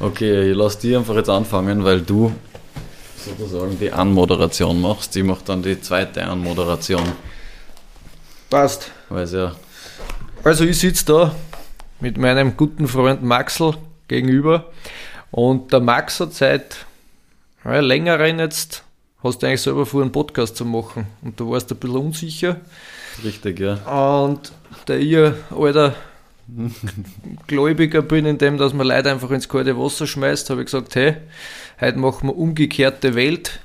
Okay, ich lasse dich einfach jetzt anfangen, weil du sozusagen die Anmoderation machst. Ich mache dann die zweite Anmoderation. Passt. Weil ja. Also ich sitze da mit meinem guten Freund Maxl gegenüber und der Max hat seit ja, längeren jetzt, hast du eigentlich selber vor, einen Podcast zu machen und du warst ein bisschen unsicher. Richtig, ja. Und der ihr, alter Gläubiger bin in dem, dass man Leute einfach ins kalte Wasser schmeißt, habe ich gesagt, hey, heute machen wir umgekehrte Welt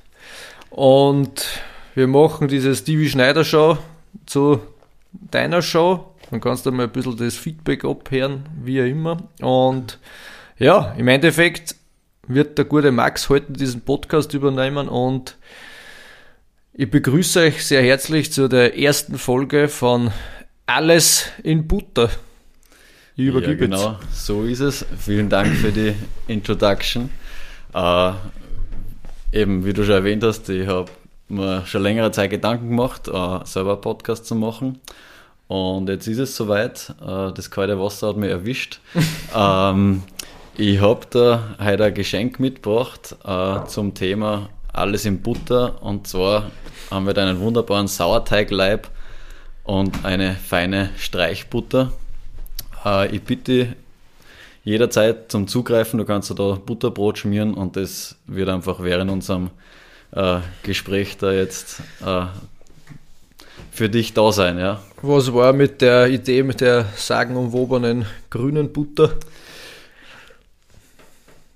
und wir machen diese Stevie Schneider Show zu deiner Show. Dann kannst du mal ein bisschen das Feedback abhören, wie immer. Und ja, im Endeffekt wird der gute Max heute diesen Podcast übernehmen und ich begrüße euch sehr herzlich zu der ersten Folge von Alles in Butter. Ich übergebe ja, genau, jetzt. so ist es. Vielen Dank für die Introduction. Äh, eben, wie du schon erwähnt hast, ich habe mir schon längere Zeit Gedanken gemacht, äh, selber einen Podcast zu machen. Und jetzt ist es soweit. Äh, das kalte Wasser hat mich erwischt. ähm, ich habe da heute ein Geschenk mitgebracht äh, zum Thema Alles in Butter. Und zwar haben wir da einen wunderbaren Sauerteigleib und eine feine Streichbutter. Äh, ich bitte jederzeit zum Zugreifen. Du kannst da Butterbrot schmieren und das wird einfach während unserem äh, Gespräch da jetzt äh, für dich da sein. Ja. Was war mit der Idee mit der sagenumwobenen grünen Butter?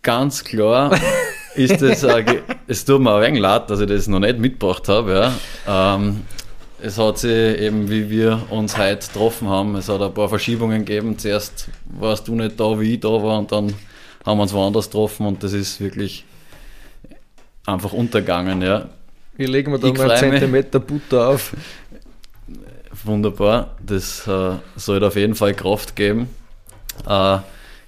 Ganz klar ist das, äh, es tut mir ein wenig leid, dass ich das noch nicht mitgebracht habe. Ja. Ähm, es hat sich eben, wie wir uns heute getroffen haben, es hat ein paar Verschiebungen gegeben. Zuerst warst du nicht da, wie ich da war, und dann haben wir uns woanders getroffen und das ist wirklich einfach untergangen. Ja. Wir legen wir da ich mal einen Zentimeter Butter auf. Wunderbar, das äh, sollte auf jeden Fall Kraft geben. Äh,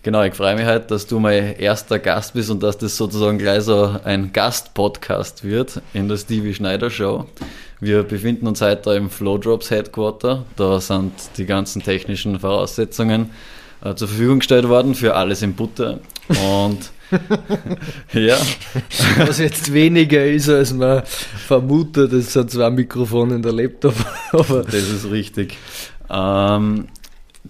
genau, ich freue mich heute, dass du mein erster Gast bist und dass das sozusagen gleich so ein Gastpodcast wird in der Stevie Schneider Show. Wir befinden uns heute im Flowdrops Headquarter. Da sind die ganzen technischen Voraussetzungen äh, zur Verfügung gestellt worden für alles in Butter. Und ja. Was jetzt weniger ist, als man vermutet, es sind zwei Mikrofone in der Laptop. Aber das ist richtig. Ähm,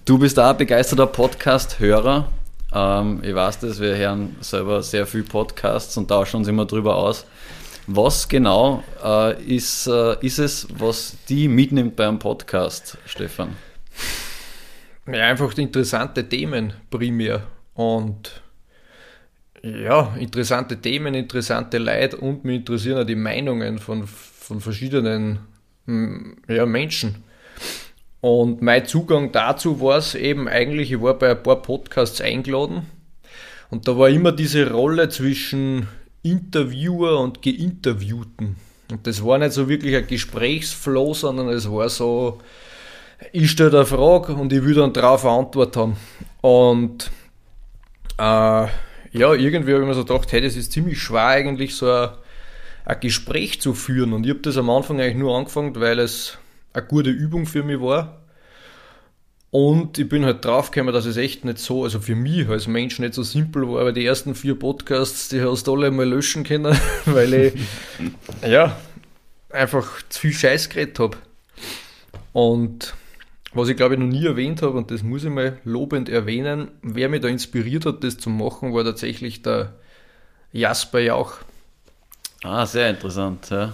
du bist auch ein begeisterter Podcast-Hörer. Ähm, ich weiß das, wir hören selber sehr viel Podcasts und tauschen uns immer drüber aus. Was genau äh, ist, äh, ist es, was die mitnimmt beim Podcast, Stefan? Ja, einfach interessante Themen primär und ja, interessante Themen, interessante Leute und mich interessieren auch die Meinungen von, von verschiedenen hm, ja, Menschen. Und mein Zugang dazu war es eben eigentlich, ich war bei ein paar Podcasts eingeladen und da war immer diese Rolle zwischen Interviewer und Geinterviewten. Und das war nicht so wirklich ein Gesprächsflow, sondern es war so, ich stelle eine Frage und ich will dann darauf eine Antwort haben. Und äh, ja, irgendwie habe ich mir so gedacht, hey, das ist ziemlich schwer eigentlich so ein, ein Gespräch zu führen. Und ich habe das am Anfang eigentlich nur angefangen, weil es eine gute Übung für mich war. Und ich bin halt draufgekommen, dass es echt nicht so, also für mich als Mensch nicht so simpel war, weil die ersten vier Podcasts, die hast du alle mal löschen können, weil ich ja einfach zu viel Scheiß geredet habe. Und was ich glaube ich noch nie erwähnt habe, und das muss ich mal lobend erwähnen, wer mich da inspiriert hat, das zu machen, war tatsächlich der Jasper Jauch. Ah, sehr interessant, ja.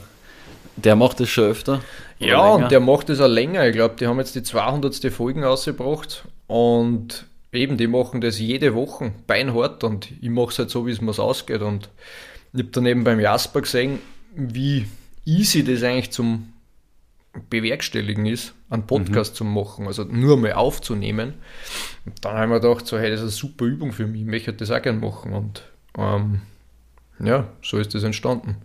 Der macht das schon öfter? Ja, und der macht das auch länger. Ich glaube, die haben jetzt die 200. Folgen ausgebracht und eben, die machen das jede Woche beinhart und ich mache es halt so, wie es mir ausgeht. Und ich habe dann eben beim Jasper gesehen, wie easy das eigentlich zum bewerkstelligen ist, einen Podcast mhm. zu machen, also nur mal aufzunehmen. Und dann haben wir gedacht, so, hey, das ist eine super Übung für mich, ich möchte das auch gerne machen. Und ähm, ja, so ist das entstanden.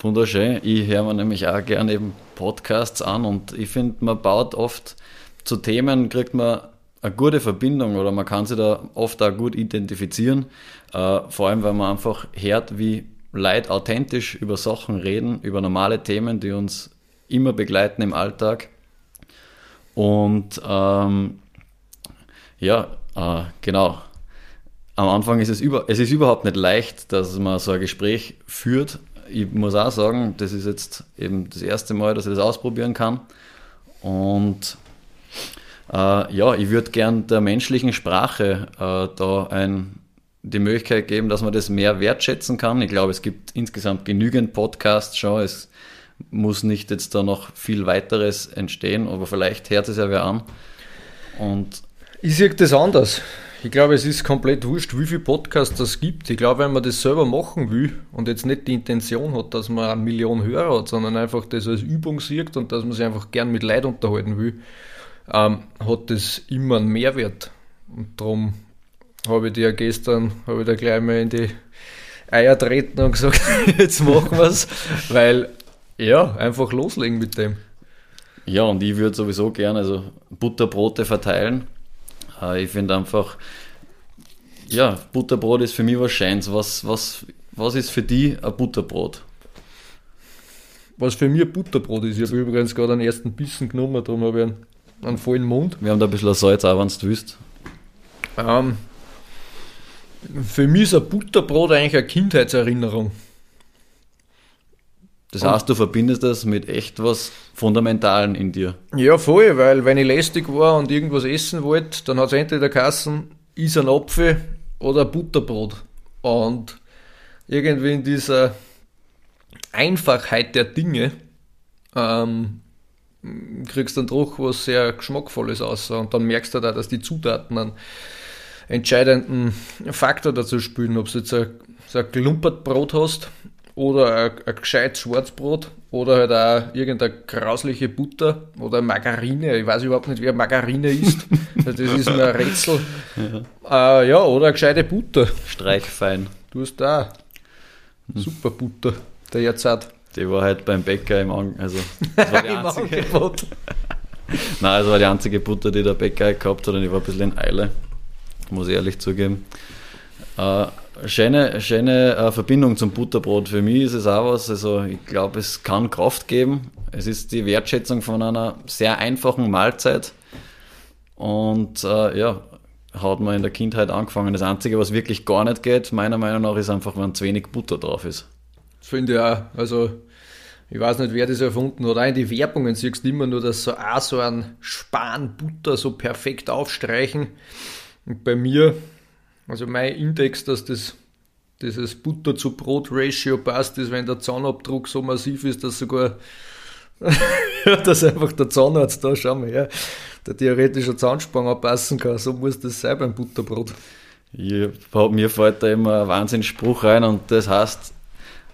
Wunderschön. Ich höre mir nämlich auch gerne eben Podcasts an und ich finde, man baut oft zu Themen, kriegt man eine gute Verbindung oder man kann sich da oft auch gut identifizieren. Äh, vor allem, weil man einfach hört, wie Leute authentisch über Sachen reden, über normale Themen, die uns immer begleiten im Alltag. Und ähm, ja, äh, genau. am Anfang ist es, über, es ist überhaupt nicht leicht, dass man so ein Gespräch führt. Ich muss auch sagen, das ist jetzt eben das erste Mal, dass ich das ausprobieren kann. Und äh, ja, ich würde gern der menschlichen Sprache äh, da ein, die Möglichkeit geben, dass man das mehr wertschätzen kann. Ich glaube, es gibt insgesamt genügend Podcasts schon. Es muss nicht jetzt da noch viel weiteres entstehen, aber vielleicht hört es ja wer an. Und ich sehe das anders. Ich glaube, es ist komplett wurscht, wie viele Podcasts es gibt. Ich glaube, wenn man das selber machen will und jetzt nicht die Intention hat, dass man eine Million Hörer hat, sondern einfach das als Übung sieht und dass man sich einfach gern mit Leid unterhalten will, ähm, hat das immer einen Mehrwert. Und darum habe ich dir gestern, ich da gleich mal in die Eier treten und gesagt, jetzt machen wir es, weil ja, einfach loslegen mit dem. Ja, und ich würde sowieso gerne also Butterbrote verteilen. Äh, ich finde einfach, ja, Butterbrot ist für mich was Scheins. Was, was, was ist für dich ein Butterbrot? Was für mich ein Butterbrot ist, ich habe übrigens gerade einen ersten Bissen genommen, darum habe ich einen, einen vollen Mund. Wir haben da ein bisschen Salz auch, wenn du willst. Ähm, für mich ist ein Butterbrot eigentlich eine Kindheitserinnerung. Das heißt, du verbindest das mit echt was Fundamentalen in dir. Ja, voll, weil wenn ich lästig war und irgendwas essen wollte, dann hat es entweder Kassen, ist ein Apfel oder ein Butterbrot. Und irgendwie in dieser Einfachheit der Dinge ähm, kriegst du dann doch was sehr Geschmackvolles aus. Und dann merkst du da, dass die Zutaten einen entscheidenden Faktor dazu spielen. Ob du jetzt ein, so ein Klumpertbrot hast oder ein, ein gescheites Schwarzbrot oder halt auch irgendeine grausliche Butter oder Margarine. Ich weiß überhaupt nicht, wer Margarine ist. das ist mir ein Rätsel. Ja. Äh, ja, oder eine gescheite Butter. Streichfein. Du hast da super Butter, der jetzt hat. Die war halt beim Bäcker im Angebot. Also, das war die einzige. Nein, das war die einzige Butter, die der Bäcker gehabt hat und ich war ein bisschen in Eile. Muss ich ehrlich zugeben. Äh, schöne, schöne äh, Verbindung zum Butterbrot. Für mich ist es auch was, also ich glaube, es kann Kraft geben. Es ist die Wertschätzung von einer sehr einfachen Mahlzeit. Und äh, ja, hat man in der Kindheit angefangen. Das Einzige, was wirklich gar nicht geht, meiner Meinung nach, ist einfach, wenn zu wenig Butter drauf ist. Das finde ich auch. Also, ich weiß nicht, wer das erfunden hat. Auch in die Werbungen siehst du immer nur, dass so auch so ein Span Butter so perfekt aufstreichen. Und bei mir also mein Index, dass das dieses Butter zu Brot Ratio passt, ist, wenn der Zahnabdruck so massiv ist, dass sogar ja, dass einfach der Zahnarzt da, schau mal her, der theoretische Zahnspange passen kann. So muss das sein beim Butterbrot. Ich, mir fällt da immer ein Wahnsinnsspruch rein und das heißt,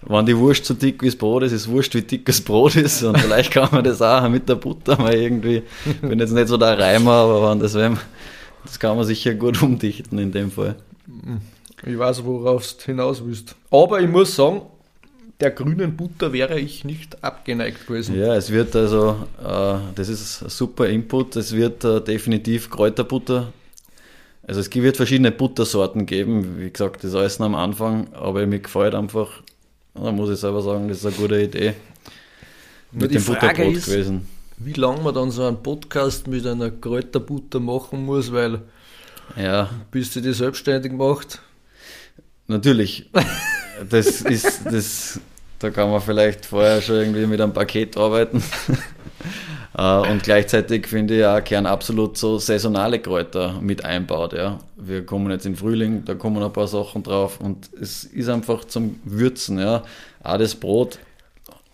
wenn die Wurst so dick wie das Brot ist, ist Wurst wie dick das Brot ist und vielleicht kann man das auch mit der Butter mal irgendwie, ich bin jetzt nicht so der Reimer, aber wenn das, wenn, das kann man sicher gut umdichten in dem Fall. Ich weiß, worauf du hinaus willst. Aber ich muss sagen, der grünen Butter wäre ich nicht abgeneigt gewesen. Ja, es wird also, äh, das ist ein super Input, es wird äh, definitiv Kräuterbutter. Also es wird verschiedene Buttersorten geben, wie gesagt, das ist alles am Anfang, aber mir gefällt einfach, da muss ich selber sagen, das ist eine gute Idee. Mit dem Frage Butterbrot ist, gewesen. Wie lange man dann so einen Podcast mit einer Kräuterbutter machen muss, weil ja. Bis du dich selbstständig macht? Natürlich. Das ist, das, da kann man vielleicht vorher schon irgendwie mit einem Paket arbeiten. Äh, und gleichzeitig finde ich auch gern absolut so saisonale Kräuter mit einbaut. Ja. Wir kommen jetzt in Frühling, da kommen ein paar Sachen drauf und es ist einfach zum Würzen. Ja. Auch das Brot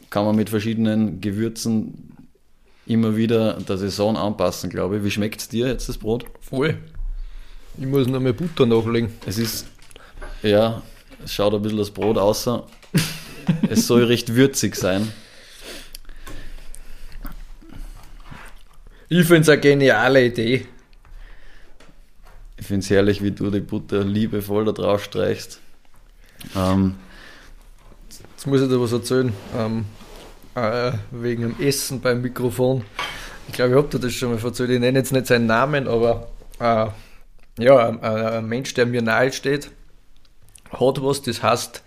kann man mit verschiedenen Gewürzen immer wieder der Saison anpassen, glaube ich. Wie schmeckt es dir jetzt das Brot? Voll. Ich muss noch mehr Butter nachlegen. Es ist, ja, es schaut ein bisschen das Brot aus. es soll recht würzig sein. Ich finde es eine geniale Idee. Ich finde es herrlich, wie du die Butter liebevoll da drauf streichst. Ähm, Jetzt muss ich dir was erzählen. Ähm, äh, wegen dem Essen beim Mikrofon. Ich glaube, ich habe dir das schon mal erzählt. Ich nenne jetzt nicht seinen Namen, aber äh, ja, ein, Mensch, der mir nahe steht, hat was, das heißt,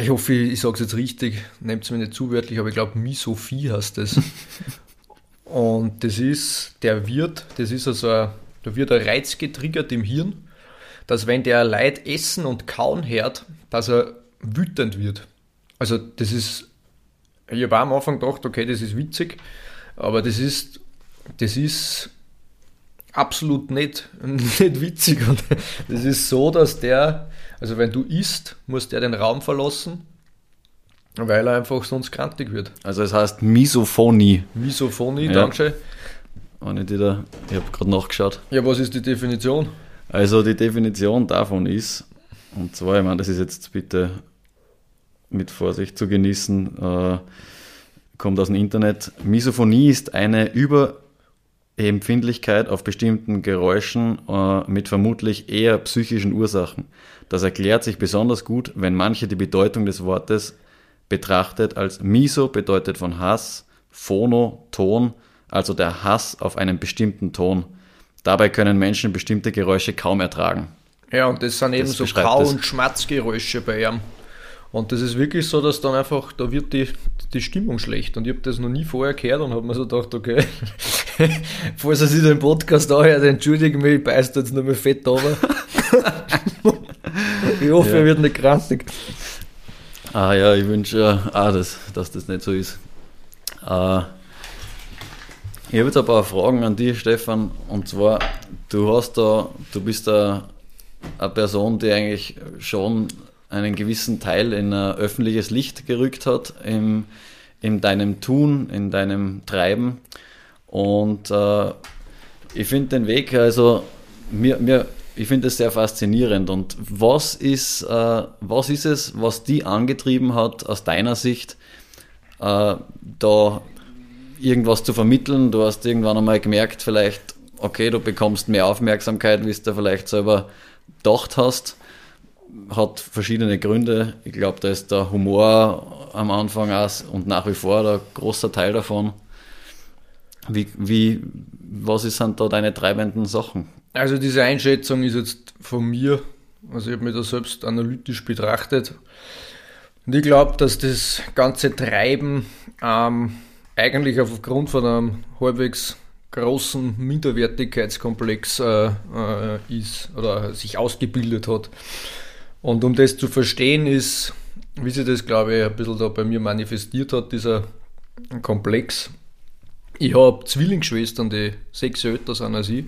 ich hoffe, ich, sage es jetzt richtig, nehmt es mir nicht zuwörtlich, aber ich glaube, Misophie heißt das. Und das ist, der wird, das ist also, ein, da wird ein Reiz getriggert im Hirn dass wenn der Leid essen und kauen hört, dass er wütend wird. Also das ist, ich habe am Anfang gedacht, okay, das ist witzig, aber das ist, das ist absolut nicht, nicht witzig. Und das ist so, dass der, also wenn du isst, muss der den Raum verlassen, weil er einfach sonst krantig wird. Also es heißt Misophonie. Misophonie, ja. danke. ich ich habe gerade nachgeschaut. Ja, was ist die Definition? Also die Definition davon ist, und zwar, ich meine, das ist jetzt bitte mit Vorsicht zu genießen, äh, kommt aus dem Internet. Misophonie ist eine Überempfindlichkeit auf bestimmten Geräuschen äh, mit vermutlich eher psychischen Ursachen. Das erklärt sich besonders gut, wenn manche die Bedeutung des Wortes betrachtet als Miso bedeutet von Hass, Phono, Ton, also der Hass auf einen bestimmten Ton. Dabei können Menschen bestimmte Geräusche kaum ertragen. Ja, und das sind eben das so Kau- und Schmatzgeräusche bei ihm. Und das ist wirklich so, dass dann einfach, da wird die, die Stimmung schlecht. Und ich habe das noch nie vorher gehört und habe mir so gedacht, okay, falls er sich den Podcast anhört, entschuldige mich, ich beißt jetzt noch mal fett runter. ich hoffe, ja. er wird nicht krassig. Ah ja, ich wünsche auch, dass, dass das nicht so ist. Äh, ich habe jetzt ein paar Fragen an dich, Stefan. Und zwar, du hast da, du bist da eine Person, die eigentlich schon einen gewissen Teil in ein öffentliches Licht gerückt hat im, in deinem Tun, in deinem Treiben. Und äh, ich finde den Weg, also mir, mir, ich finde es sehr faszinierend. Und was ist, äh, was ist es, was die angetrieben hat, aus deiner Sicht, äh, da irgendwas zu vermitteln. Du hast irgendwann einmal gemerkt, vielleicht, okay, du bekommst mehr Aufmerksamkeit, wie du vielleicht selber gedacht hast. Hat verschiedene Gründe. Ich glaube, da ist der Humor am Anfang auch und nach wie vor der großer Teil davon. Wie, wie, was sind da deine treibenden Sachen? Also diese Einschätzung ist jetzt von mir, also ich habe mir das selbst analytisch betrachtet. Und ich glaube, dass das ganze Treiben ähm, eigentlich aufgrund von einem halbwegs großen Minderwertigkeitskomplex äh, äh, ist oder sich ausgebildet hat. Und um das zu verstehen ist, wie sich das, glaube ich, ein bisschen da bei mir manifestiert hat, dieser Komplex. Ich habe Zwillingsschwestern, die sechs Jahre älter sind als ich.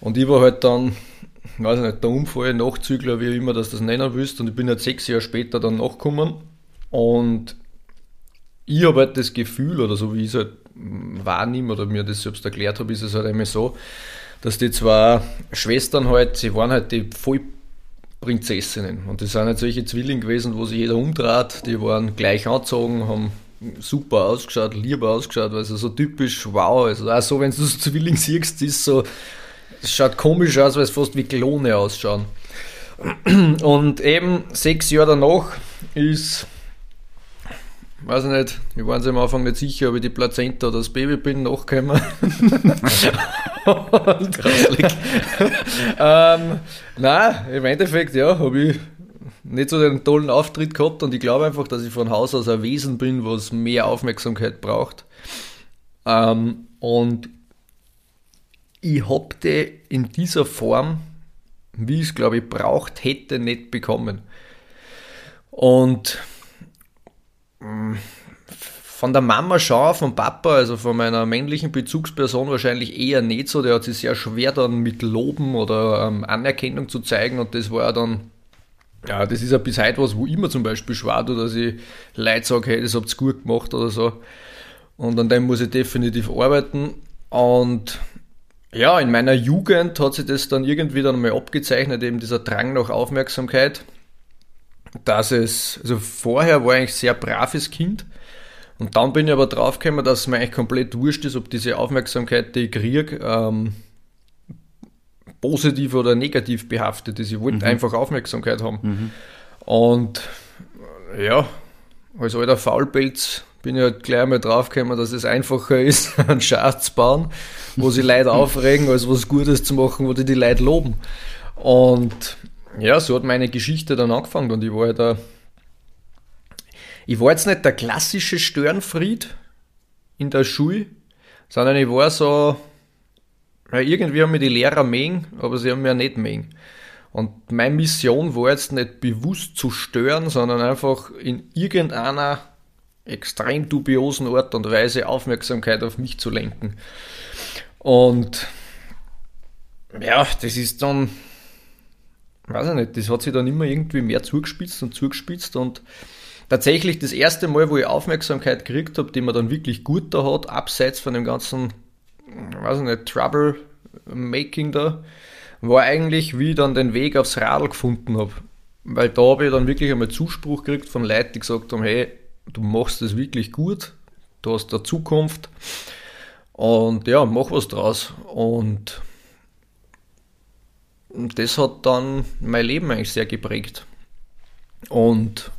Und ich war halt dann, weiß ich nicht, der Unfall, Nachzügler, wie immer das das nennen willst. Und ich bin halt sechs Jahre später dann nachgekommen. Und ich habe halt das Gefühl, oder so wie ich es halt wahrnehme oder mir das selbst erklärt habe, ist es halt immer so, dass die zwei Schwestern halt, sie waren halt die Vollprinzessinnen. Und das sind halt solche Zwillinge gewesen, wo sich jeder umtrat, die waren gleich angezogen, haben super ausgeschaut, lieber ausgeschaut, weil sie so typisch wow, also auch so, wenn du das Zwilling siehst, ist so, es schaut komisch aus, weil es fast wie Klone ausschauen. Und eben sechs Jahre danach ist weiß ich nicht, ich war am Anfang nicht sicher, ob ich die Plazenta oder das Baby bin, nachgekommen. ähm, nein, im Endeffekt, ja, habe ich nicht so einen tollen Auftritt gehabt und ich glaube einfach, dass ich von Haus aus ein Wesen bin, was mehr Aufmerksamkeit braucht. Ähm, und ich habe in dieser Form, wie ich es glaube ich braucht hätte, nicht bekommen. Und von der Mama schon, vom Papa, also von meiner männlichen Bezugsperson wahrscheinlich eher nicht so. Der hat sich sehr schwer dann mit Loben oder ähm, Anerkennung zu zeigen und das war dann, ja, das ist ja bis heute was, wo immer zum Beispiel schwer tue, dass ich Leute sage, hey, das habt ihr gut gemacht oder so. Und an dem muss ich definitiv arbeiten. Und ja, in meiner Jugend hat sich das dann irgendwie dann mal abgezeichnet, eben dieser Drang nach Aufmerksamkeit dass es, also vorher war ich ein sehr braves Kind und dann bin ich aber draufgekommen, dass es mir eigentlich komplett wurscht ist, ob diese Aufmerksamkeit, die ich kriege, ähm, positiv oder negativ behaftet ist. Ich wollte mhm. einfach Aufmerksamkeit haben. Mhm. Und ja, als alter Faulpelz bin ich halt gleich einmal draufgekommen, dass es einfacher ist, einen Schatz zu bauen, wo sie Leute aufregen, als was Gutes zu machen, wo die die Leute loben. Und ja, so hat meine Geschichte dann angefangen und ich war halt da. Ich war jetzt nicht der klassische Störenfried in der Schule, sondern ich war so. Ja, irgendwie haben mir die Lehrer mengen, aber sie haben mir nicht mengen. Und meine Mission war jetzt nicht bewusst zu stören, sondern einfach in irgendeiner extrem dubiosen Art und Weise Aufmerksamkeit auf mich zu lenken. Und ja, das ist dann, weiß ich nicht, das hat sich dann immer irgendwie mehr zugespitzt und zugespitzt und tatsächlich das erste Mal, wo ich Aufmerksamkeit gekriegt habe, die man dann wirklich gut da hat, abseits von dem ganzen, weiß ich nicht, Trouble-Making da, war eigentlich, wie ich dann den Weg aufs Radl gefunden habe. Weil da habe ich dann wirklich einmal Zuspruch gekriegt von Leuten, die gesagt haben, hey, du machst das wirklich gut, du hast da Zukunft und ja, mach was draus. Und das hat dann mein Leben eigentlich sehr geprägt. Und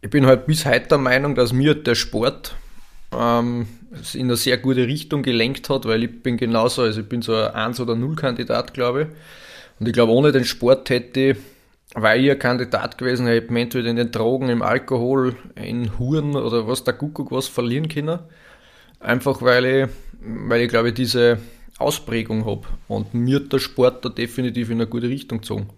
ich bin halt bis heute der Meinung, dass mir der Sport ähm, in eine sehr gute Richtung gelenkt hat, weil ich bin genauso, also ich bin so ein 1 oder 0 Kandidat, glaube ich. Und ich glaube, ohne den Sport hätte ich, weil ich ein Kandidat gewesen hätte, entweder in den Drogen, im Alkohol, in Huren oder was der Kuckuck was verlieren können. Einfach weil ich, weil ich glaube, diese Ausprägung habe. Und mir hat der Sport da definitiv in eine gute Richtung gezogen.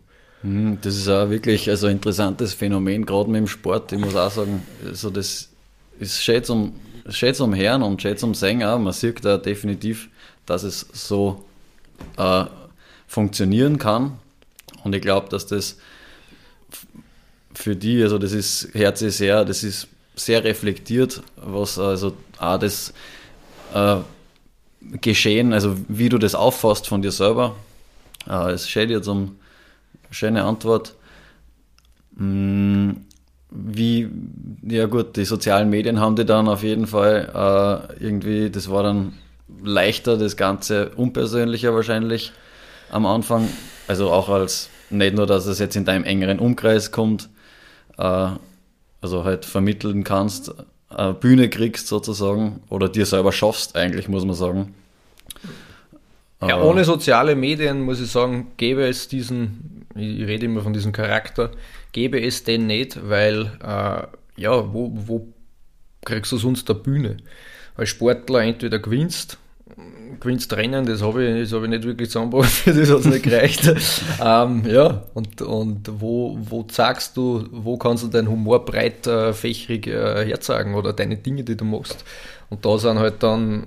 Hm, das ist auch wirklich also ein interessantes Phänomen, gerade mit dem Sport. Ich muss auch sagen, also das ist schön zum, schön zum Hören und schön zum Singen. Man sieht da definitiv, dass es so äh, funktionieren kann. Und ich glaube, dass das für die, also das ist Herz ist sehr, das ist sehr reflektiert, was also auch das äh, Geschehen, also wie du das auffasst von dir selber. Äh, es steht jetzt um schöne Antwort. Hm, wie, ja gut, die sozialen Medien haben die dann auf jeden Fall äh, irgendwie, das war dann leichter, das Ganze unpersönlicher wahrscheinlich am Anfang. Also auch als, nicht nur, dass es jetzt in deinem engeren Umkreis kommt, äh, also halt vermitteln kannst, eine Bühne kriegst sozusagen oder dir selber schaffst eigentlich, muss man sagen. Ja, ohne soziale Medien, muss ich sagen, gäbe es diesen, ich rede immer von diesem Charakter, gäbe es den nicht, weil, äh, ja, wo, wo kriegst du sonst eine Bühne? Als Sportler entweder gewinnst, gewinnst Rennen, das habe ich, hab ich nicht wirklich zusammengebracht, das hat nicht gereicht. ähm, ja, und, und wo, wo zeigst du, wo kannst du deinen Humor breit äh, fächrig äh, herzeigen oder deine Dinge, die du machst? Und da sind halt dann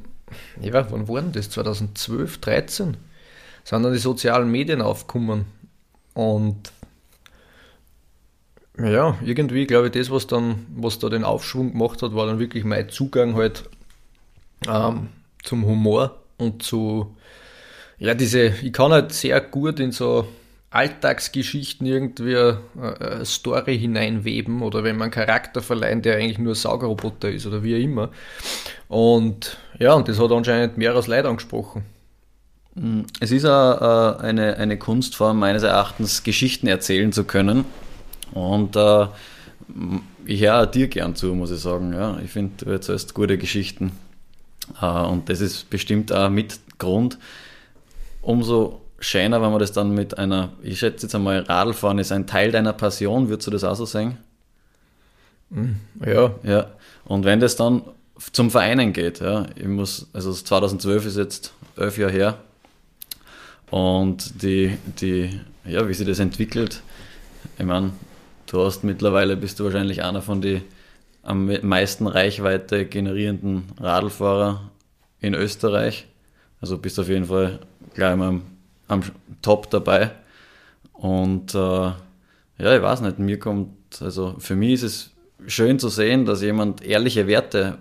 ja, wann waren das? 2012, 13? Sind dann die sozialen Medien aufgekommen. Und ja, irgendwie glaube ich, das, was dann, was da den Aufschwung gemacht hat, war dann wirklich mein Zugang halt ähm, zum Humor und zu, ja, diese, ich kann halt sehr gut in so Alltagsgeschichten irgendwie eine Story hineinweben oder wenn man einen Charakter verleihen, der eigentlich nur ein Saugroboter ist oder wie immer. Und ja, und das hat anscheinend mehr als Leid angesprochen. Es ist auch äh, eine, eine Kunstform meines Erachtens, Geschichten erzählen zu können. Und äh, ich höre dir gern zu, muss ich sagen. Ja, ich finde, du erzählst gute Geschichten. Äh, und das ist bestimmt auch mit Grund. Umso schöner, wenn man das dann mit einer, ich schätze jetzt einmal, Radlfahren ist ein Teil deiner Passion, würdest du das auch so sehen? Hm, ja. Ja. Und wenn das dann zum Vereinen geht, ja, ich muss, also 2012 ist jetzt elf Jahre her und die, die, ja, wie sich das entwickelt, ich meine, du hast mittlerweile, bist du wahrscheinlich einer von den am meisten Reichweite generierenden Radlfahrer in Österreich. Also bist auf jeden Fall gleich mal am Top dabei. Und äh, ja, ich weiß nicht, mir kommt, also für mich ist es schön zu sehen, dass jemand ehrliche Werte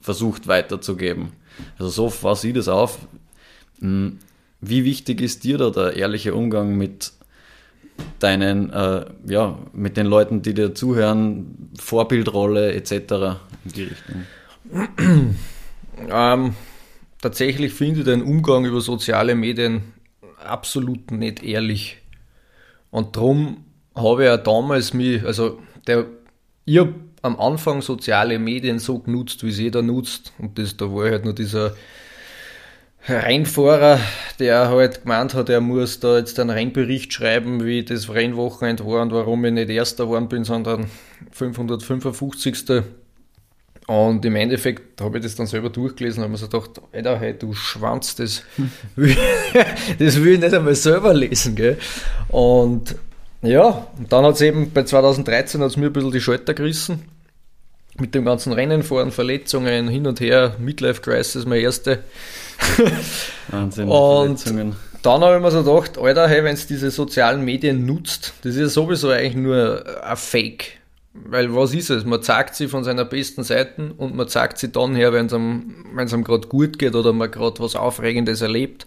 versucht weiterzugeben. Also so was sieht es auf. Hm, wie wichtig ist dir da der ehrliche Umgang mit deinen, äh, ja, mit den Leuten, die dir zuhören, Vorbildrolle etc. in die Richtung? Ähm, tatsächlich finde ich den Umgang über soziale Medien absolut nicht ehrlich. Und darum habe ich ja damals mich, also der, ich am Anfang soziale Medien so genutzt, wie es jeder nutzt. Und das, da war halt nur dieser Rennfahrer, der halt gemeint hat, er muss da jetzt einen Rennbericht schreiben, wie das Rennwochenende war und warum ich nicht Erster geworden bin, sondern 555. Und im Endeffekt habe ich das dann selber durchgelesen und habe mir so gedacht, Alter, hey, du Schwanz, das will, das will ich nicht einmal selber lesen. Gell? Und ja, und dann hat es eben bei 2013 hat's mir ein bisschen die Schalter gerissen. Mit dem ganzen Rennen fahren, Verletzungen, hin und her, Midlife Crisis, meine erste. Wahnsinn. und dann habe ich mir so gedacht, Alter, hey, wenn es diese sozialen Medien nutzt, das ist ja sowieso eigentlich nur ein Fake. Weil was ist es? Man zeigt sie von seiner besten Seite und man zeigt sie dann her, wenn es einem, einem gerade gut geht oder man gerade was Aufregendes erlebt.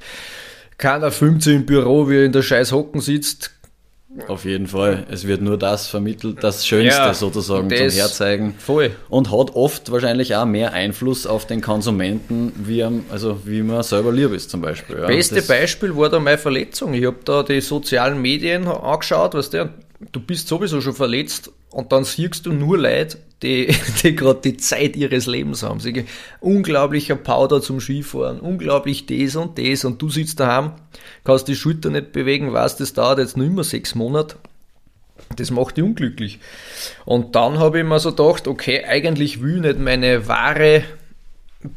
Keiner filmt sich im Büro, wie er in der scheiß Hocken sitzt. Auf jeden Fall. Es wird nur das vermittelt, das Schönste ja, sozusagen zum Herzeigen. Voll. Und hat oft wahrscheinlich auch mehr Einfluss auf den Konsumenten, wie, also wie man selber lieb ist zum Beispiel. Ja. Beste Beispiel war da meine Verletzung. Ich habe da die sozialen Medien angeschaut, was der, du bist sowieso schon verletzt und dann siehst du nur Leute, die, die gerade die Zeit ihres Lebens haben. Sie unglaublicher Powder zum Skifahren, unglaublich das und das und du sitzt daheim, kannst die Schulter nicht bewegen, weißt, das dauert jetzt nur immer sechs Monate. Das macht dich unglücklich. Und dann habe ich mir so gedacht, okay, eigentlich will ich nicht meine wahre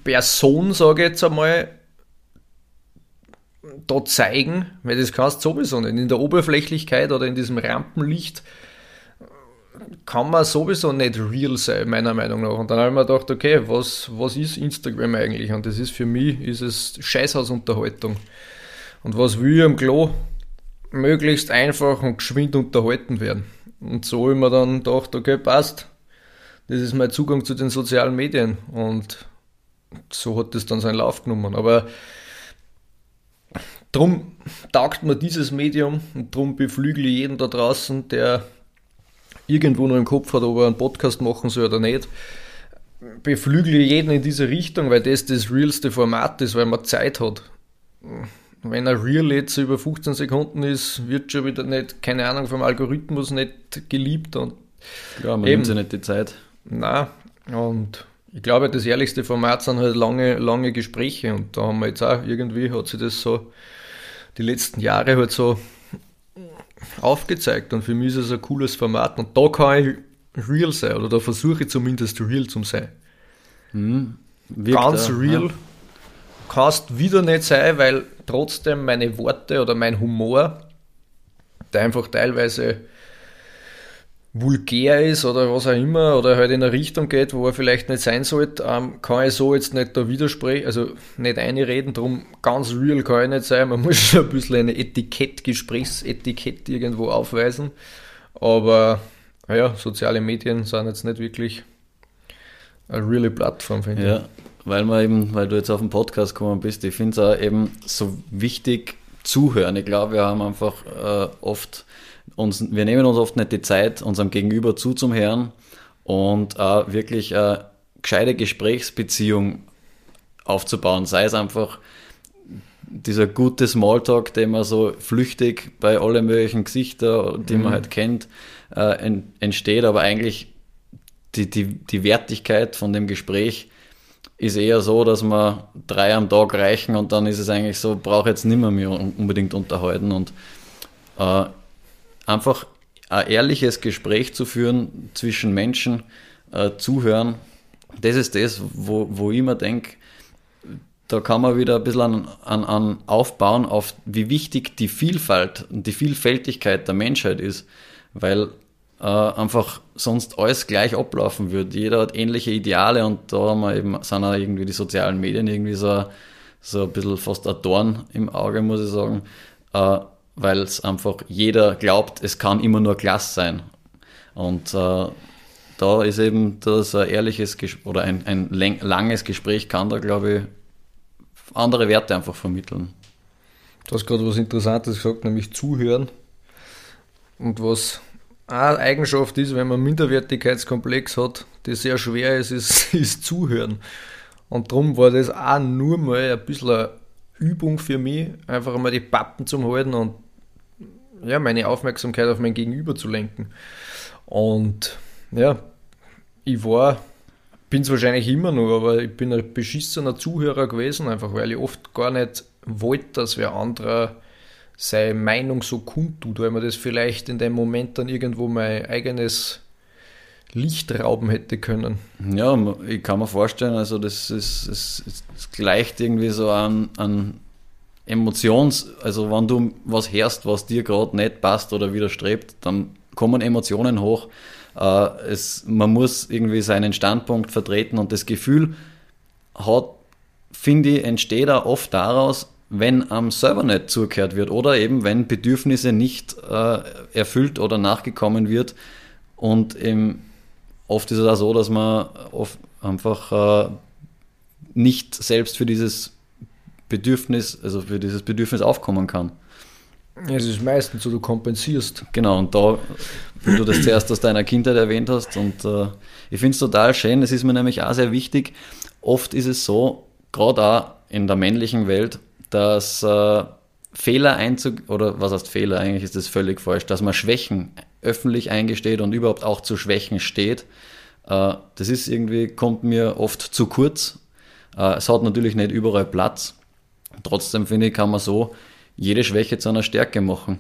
Person, sage ich jetzt einmal, da zeigen, weil das kannst du sowieso nicht. In der Oberflächlichkeit oder in diesem Rampenlicht kann man sowieso nicht real sein, meiner Meinung nach. Und dann habe ich mir gedacht, okay, was, was ist Instagram eigentlich? Und das ist für mich, ist es Scheißhausunterhaltung. Und was will ich am Klo? Möglichst einfach und geschwind unterhalten werden. Und so habe ich mir dann gedacht, okay, passt. Das ist mein Zugang zu den sozialen Medien. Und so hat das dann seinen Lauf genommen. Aber drum taugt mir dieses Medium und drum beflügle jeden da draußen, der irgendwo noch im Kopf hat, ob er einen Podcast machen soll oder nicht, beflügle jeden in diese Richtung, weil das das realste Format ist, weil man Zeit hat. Wenn ein Real jetzt über 15 Sekunden ist, wird schon wieder nicht, keine Ahnung, vom Algorithmus nicht geliebt. Und ja, man eben, nimmt sich nicht die Zeit. Na und ich glaube, das ehrlichste Format sind halt lange, lange Gespräche und da haben wir jetzt auch irgendwie, hat sich das so die letzten Jahre halt so aufgezeigt und für mich ist es ein cooles Format und da kann ich real sein oder da versuche ich zumindest real zu sein. Hm, Ganz da, real ja. kannst wieder nicht sein, weil trotzdem meine Worte oder mein Humor, der einfach teilweise vulgär ist oder was auch immer oder halt in eine Richtung geht, wo er vielleicht nicht sein sollte, ähm, kann ich so jetzt nicht da widersprechen, also nicht einreden, darum ganz real kann ich nicht sein, man muss schon ein bisschen eine Etikett, Gesprächsetikett irgendwo aufweisen, aber naja, soziale Medien sind jetzt nicht wirklich eine reale Plattform, finde ich. Ja, weil weil du jetzt auf den Podcast gekommen bist, ich finde es auch eben so wichtig zuhören. Ich glaube, wir haben einfach äh, oft uns, wir nehmen uns oft nicht die Zeit, unserem Gegenüber zuzuhören und äh, wirklich eine gescheite Gesprächsbeziehung aufzubauen. Sei es einfach dieser gute Smalltalk, den man so flüchtig bei allen möglichen Gesichtern, die mhm. man halt kennt, äh, entsteht, aber eigentlich die, die, die Wertigkeit von dem Gespräch ist eher so, dass man drei am Tag reichen und dann ist es eigentlich so, brauche jetzt nicht mehr, mehr unbedingt unterhalten und äh, einfach ein ehrliches Gespräch zu führen zwischen Menschen, äh, zuhören, das ist das, wo, wo ich mir denke, da kann man wieder ein bisschen an, an, an aufbauen, auf wie wichtig die Vielfalt und die Vielfältigkeit der Menschheit ist, weil äh, einfach sonst alles gleich ablaufen würde. Jeder hat ähnliche Ideale und da haben wir eben, sind auch irgendwie die sozialen Medien irgendwie so, so ein bisschen fast ein Dorn im Auge, muss ich sagen. Äh, weil es einfach jeder glaubt, es kann immer nur Klasse sein. Und äh, da ist eben das ein ehrliches Ges oder ein, ein langes Gespräch kann da, glaube ich, andere Werte einfach vermitteln. Du hast gerade was Interessantes gesagt, nämlich zuhören. Und was eine Eigenschaft ist, wenn man Minderwertigkeitskomplex hat, die sehr schwer ist, ist, ist zuhören. Und darum war das auch nur mal ein bisschen eine Übung für mich, einfach einmal die Pappen zum halten und ja, meine Aufmerksamkeit auf mein Gegenüber zu lenken. Und ja, ich war, bin es wahrscheinlich immer noch, aber ich bin ein beschissener Zuhörer gewesen, einfach weil ich oft gar nicht wollte, dass wer anderer seine Meinung so kundtut, weil mir das vielleicht in dem Moment dann irgendwo mein eigenes Licht rauben hätte können. Ja, ich kann mir vorstellen, also das ist, es, es gleicht irgendwie so an, an Emotions, also wenn du was hörst, was dir gerade nicht passt oder widerstrebt, dann kommen Emotionen hoch. Äh, es, man muss irgendwie seinen Standpunkt vertreten und das Gefühl hat, finde ich, entsteht auch oft daraus, wenn am Server nicht zugehört wird oder eben wenn Bedürfnisse nicht äh, erfüllt oder nachgekommen wird und im, oft ist es auch so, dass man oft einfach äh, nicht selbst für dieses Bedürfnis, also für dieses Bedürfnis aufkommen kann. Es ist meistens so, du kompensierst. Genau, und da, wie du das zuerst aus deiner Kindheit erwähnt hast, und äh, ich finde es total schön, es ist mir nämlich auch sehr wichtig. Oft ist es so, gerade auch in der männlichen Welt, dass äh, Fehler einzug oder was heißt Fehler, eigentlich ist das völlig falsch, dass man Schwächen öffentlich eingesteht und überhaupt auch zu Schwächen steht. Äh, das ist irgendwie, kommt mir oft zu kurz. Äh, es hat natürlich nicht überall Platz. Trotzdem finde ich, kann man so jede Schwäche zu einer Stärke machen.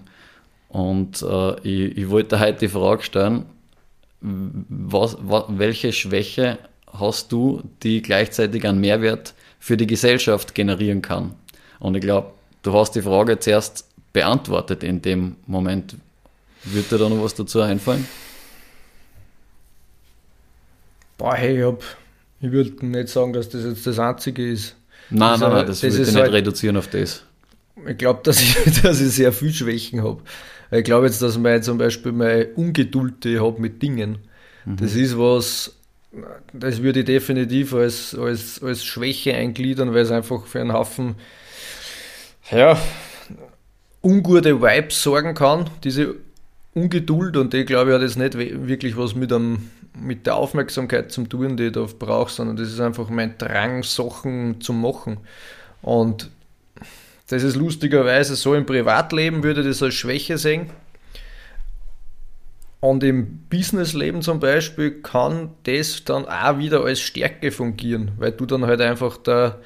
Und äh, ich, ich, wollte heute die Frage stellen, was, was, welche Schwäche hast du, die gleichzeitig einen Mehrwert für die Gesellschaft generieren kann? Und ich glaube, du hast die Frage zuerst beantwortet in dem Moment. Würde dir da noch was dazu einfallen? Boah, hey, ich, ich würde nicht sagen, dass das jetzt das Einzige ist. Nein, also, nein, nein, das, das würde ich nicht halt, reduzieren auf das. Ich glaube, dass ich, dass ich sehr viel Schwächen habe. Ich glaube jetzt, dass mein, zum Beispiel meine Ungeduld, die ich habe mit Dingen, mhm. das ist was, das würde ich definitiv als, als, als Schwäche eingliedern, weil es einfach für einen Haufen ja, ungute Vibes sorgen kann, diese Ungeduld und ich glaube, hat jetzt nicht wirklich was mit, einem, mit der Aufmerksamkeit zu tun, die ich da brauche, sondern das ist einfach mein Drang, Sachen zu machen. Und das ist lustigerweise so im Privatleben, würde ich das als Schwäche sehen. Und im Businessleben zum Beispiel kann das dann auch wieder als Stärke fungieren, weil du dann halt einfach der,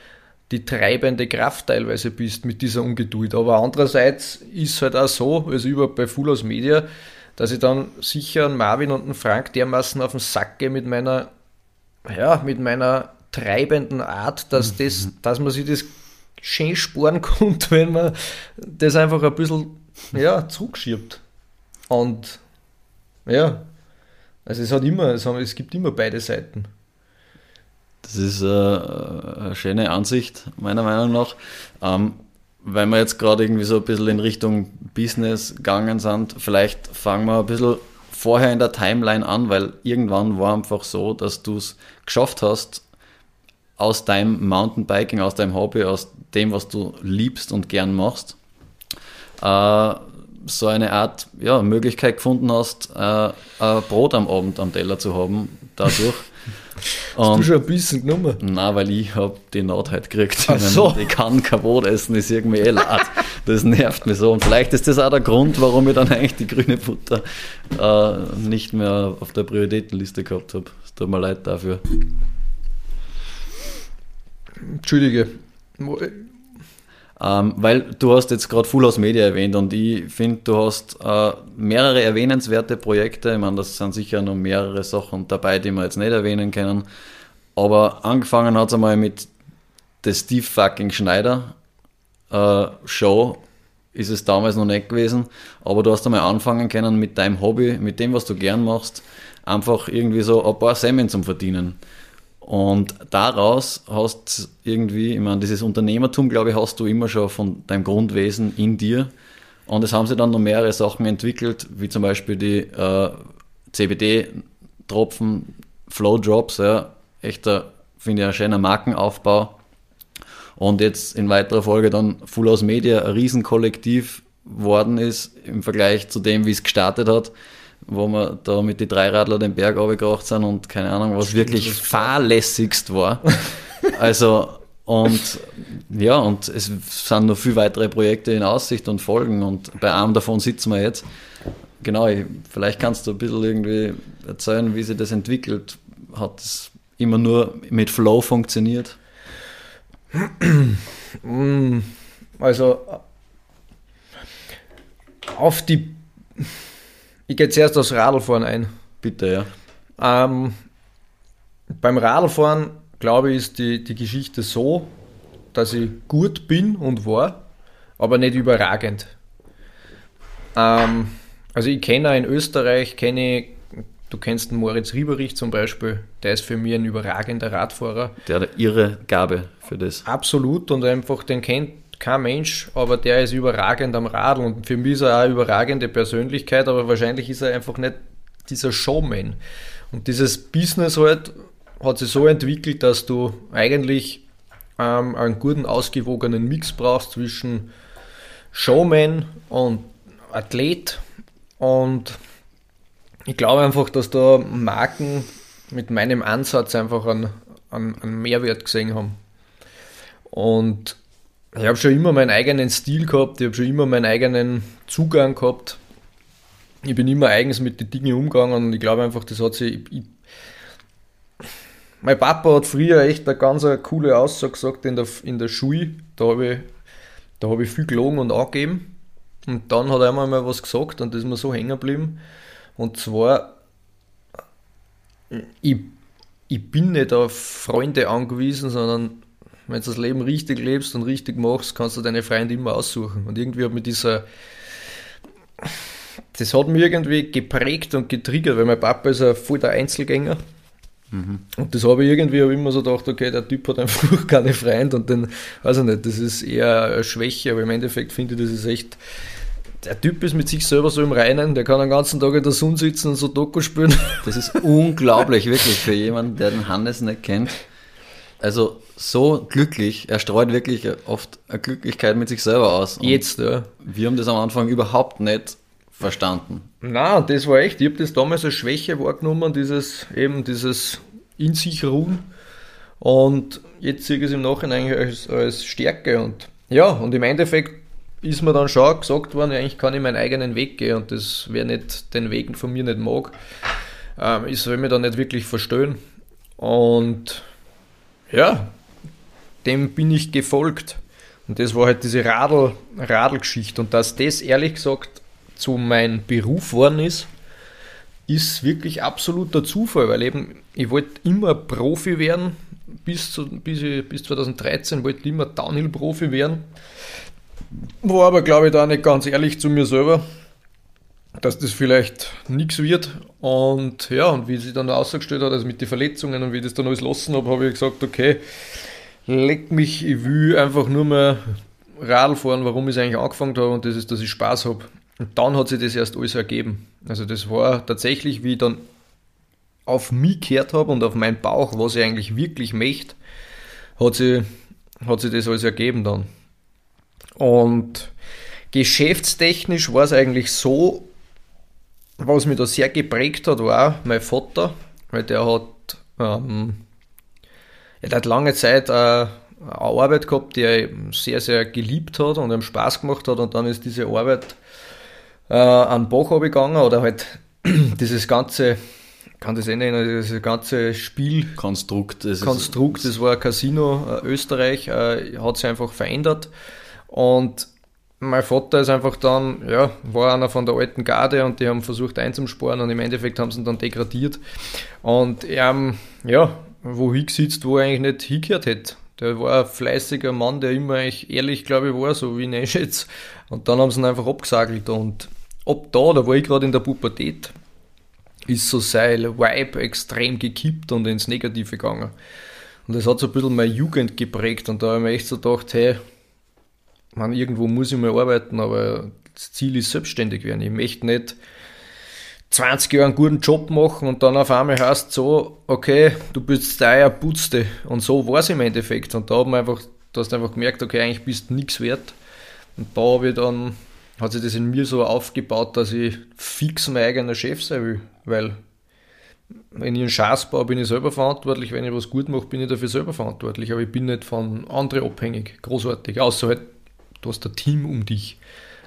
die treibende Kraft teilweise bist mit dieser Ungeduld. Aber andererseits ist es halt auch so, also über bei Full House Media, dass ich dann sicher einen Marvin und einen Frank dermaßen auf den Sack gehe mit meiner, ja, mit meiner treibenden Art, dass, mhm. das, dass man sich das schön sparen konnte, wenn man das einfach ein bisschen ja, zurückschiebt. Und ja, also es hat immer, es gibt immer beide Seiten. Das ist äh, eine schöne Ansicht, meiner Meinung nach. Ähm, weil wir jetzt gerade irgendwie so ein bisschen in Richtung Business gegangen sind, vielleicht fangen wir ein bisschen vorher in der Timeline an, weil irgendwann war einfach so, dass du es geschafft hast, aus deinem Mountainbiking, aus deinem Hobby, aus dem, was du liebst und gern machst, äh, so eine Art ja, Möglichkeit gefunden hast, äh, ein Brot am Abend am Teller zu haben, dadurch. Hast du schon ein bisschen genommen? Nein, weil ich habe die Naht halt gekriegt. Ach so. Ich kann kein Brot essen, ist irgendwie eh laut. Das nervt mich so. Und vielleicht ist das auch der Grund, warum ich dann eigentlich die grüne Butter äh, nicht mehr auf der Prioritätenliste gehabt habe. Es tut mir leid dafür. Entschuldige. Ähm, weil du hast jetzt gerade Full House Media erwähnt und ich finde, du hast äh, mehrere erwähnenswerte Projekte. Ich meine, das sind sicher noch mehrere Sachen dabei, die wir jetzt nicht erwähnen können. Aber angefangen hat es einmal mit der Steve fucking Schneider äh, Show. Ist es damals noch nicht gewesen. Aber du hast einmal anfangen können mit deinem Hobby, mit dem, was du gern machst, einfach irgendwie so ein paar Semmen zum Verdienen. Und daraus hast irgendwie, ich meine, dieses Unternehmertum, glaube ich, hast du immer schon von deinem Grundwesen in dir. Und es haben sich dann noch mehrere Sachen entwickelt, wie zum Beispiel die äh, CBD-Tropfen, Flow Drops, ja, echter, finde ich, ein schöner Markenaufbau. Und jetzt in weiterer Folge dann Full House Media ein Riesenkollektiv worden ist im Vergleich zu dem, wie es gestartet hat wo wir da mit den Dreiradler den Berg runtergebracht sind und keine Ahnung, was wirklich fahrlässigst war. Also, und ja, und es sind noch viele weitere Projekte in Aussicht und Folgen und bei einem davon sitzen wir jetzt. Genau, ich, vielleicht kannst du ein bisschen irgendwie erzählen, wie sich das entwickelt. Hat es immer nur mit Flow funktioniert? Also, auf die ich gehe zuerst aufs Radlfahren ein. Bitte, ja. Ähm, beim Radlfahren, glaube ich, ist die, die Geschichte so, dass ich gut bin und war, aber nicht überragend. Ähm, also ich kenne in Österreich, kenne du kennst den Moritz Rieberich zum Beispiel, der ist für mich ein überragender Radfahrer. Der hat ihre Gabe für das. Absolut und einfach den kennt kein Mensch, aber der ist überragend am Radl und für mich ist er auch eine überragende Persönlichkeit, aber wahrscheinlich ist er einfach nicht dieser Showman. Und dieses Business halt hat sich so entwickelt, dass du eigentlich ähm, einen guten, ausgewogenen Mix brauchst zwischen Showman und Athlet und ich glaube einfach, dass da Marken mit meinem Ansatz einfach einen, einen, einen Mehrwert gesehen haben. Und ich habe schon immer meinen eigenen Stil gehabt, ich habe schon immer meinen eigenen Zugang gehabt. Ich bin immer eigens mit den Dingen umgegangen und ich glaube einfach, das hat sich. Ich, mein Papa hat früher echt eine ganz coole Aussage gesagt in der, in der Schule. Da habe ich, hab ich viel gelogen und angegeben. Und dann hat er einmal mal was gesagt und das ist mir so hängen geblieben. Und zwar, ich, ich bin nicht auf Freunde angewiesen, sondern wenn du das Leben richtig lebst und richtig machst, kannst du deine Freunde immer aussuchen. Und irgendwie hat mir dieser, das hat mich irgendwie geprägt und getriggert, weil mein Papa ist ein voll der Einzelgänger. Mhm. Und das habe ich irgendwie hab immer so gedacht, okay, der Typ hat einfach keine Freunde und dann, weiß ich nicht, das ist eher eine Schwäche, aber im Endeffekt finde ich, das ist echt der Typ ist mit sich selber so im Reinen, der kann den ganzen Tag in der Sonne sitzen und so Doku spielen. Das ist unglaublich, wirklich, für jemanden, der den Hannes nicht kennt. Also so glücklich, er streut wirklich oft eine Glücklichkeit mit sich selber aus. Und Jetzt, ja. Wir haben das am Anfang überhaupt nicht verstanden. Na, das war echt, ich habe das damals als Schwäche wahrgenommen, dieses eben dieses in sich ruhen. Und jetzt sehe ich es im Nachhinein als, als Stärke. Und ja, und im Endeffekt ist mir dann schon gesagt worden, eigentlich kann ich meinen eigenen Weg gehen und das, wer nicht den Weg von mir nicht mag, ähm, ich soll mir da nicht wirklich verstehen. Und ja, dem bin ich gefolgt. Und das war halt diese Radl, Radlgeschichte. Und dass das ehrlich gesagt zu meinem Beruf worden ist, ist wirklich absoluter Zufall, weil eben ich wollte immer Profi werden. Bis, zu, bis, ich, bis 2013 wollte ich immer Downhill-Profi werden. War aber, glaube ich, da nicht ganz ehrlich zu mir selber, dass das vielleicht nichts wird. Und ja, und wie sie dann ausgestellt hat, also mit den Verletzungen und wie ich das dann alles lassen habe, habe ich gesagt, okay, leck mich, ich will einfach nur mehr Radl fahren, warum ich es eigentlich angefangen habe und das ist, dass ich Spaß habe. Und dann hat sich das erst alles ergeben. Also das war tatsächlich, wie ich dann auf mich gehört habe und auf meinen Bauch, was ich eigentlich wirklich möchte, hat sich, hat sich das alles ergeben dann. Und geschäftstechnisch war es eigentlich so, was mich da sehr geprägt hat, war mein Vater, weil der hat, ähm, er hat lange Zeit äh, eine Arbeit gehabt, die er sehr, sehr geliebt hat und ihm Spaß gemacht hat und dann ist diese Arbeit äh, an Bach gegangen oder halt dieses ganze, kann das nennen, dieses ganze Spiel Konstrukt, das, Konstrukt, das war Casino äh, Österreich, äh, hat sich einfach verändert und mein Vater ist einfach dann, ja, war einer von der alten Garde und die haben versucht einzusparen und im Endeffekt haben sie ihn dann degradiert. Und er, ja, wo hingesitzt, wo er eigentlich nicht hingehört hätte. Der war ein fleißiger Mann, der immer eigentlich ehrlich, glaube ich, war, so wie ich ihn einschätze. Und dann haben sie ihn einfach abgesagelt und ab da, da war ich gerade in der Pubertät, ist so sein Vibe extrem gekippt und ins Negative gegangen. Und das hat so ein bisschen meine Jugend geprägt und da habe ich mir echt so gedacht, hey, man, irgendwo muss ich mal arbeiten, aber das Ziel ist selbstständig werden. Ich möchte nicht 20 Jahre einen guten Job machen und dann auf einmal heißt so, okay, du bist der Putzte. Und so war es im Endeffekt. Und da haben einfach, du hast einfach gemerkt, okay, eigentlich bist du nichts wert. Und da habe ich dann, hat sich das in mir so aufgebaut, dass ich fix mein eigener Chef sein will. Weil wenn ich einen Schatz baue, bin ich selber verantwortlich. Wenn ich was gut mache, bin ich dafür selber verantwortlich. Aber ich bin nicht von anderen abhängig. Großartig. Außer halt du hast ein Team um dich,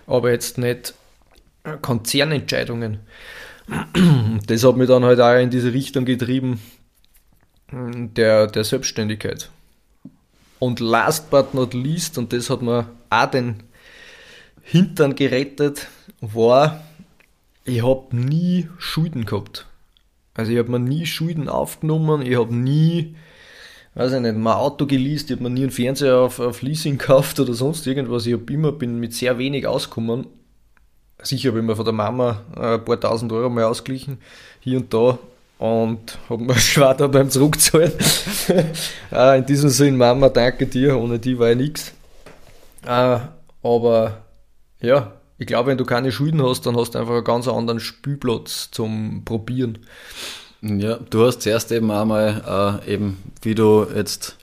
aber jetzt nicht Konzernentscheidungen. Das hat mich dann halt auch in diese Richtung getrieben, der, der Selbstständigkeit. Und last but not least, und das hat mir auch den Hintern gerettet, war, ich habe nie Schulden gehabt. Also ich habe mir nie Schulden aufgenommen, ich habe nie, weiß ich nicht, mein Auto geleast, ich habe mir nie einen Fernseher auf, auf Leasing gekauft oder sonst irgendwas. Ich habe immer, bin mit sehr wenig ausgekommen. Sicher habe ich mir von der Mama ein paar tausend Euro mal ausgeglichen, hier und da, und habe mir schwer da beim Zurückzahlen. Ah, in diesem Sinn, Mama, danke dir, ohne die war ich nichts. Aber ja, ich glaube, wenn du keine Schulden hast, dann hast du einfach einen ganz anderen Spielplatz zum Probieren. Ja, du hast zuerst eben einmal äh, eben, wie du jetzt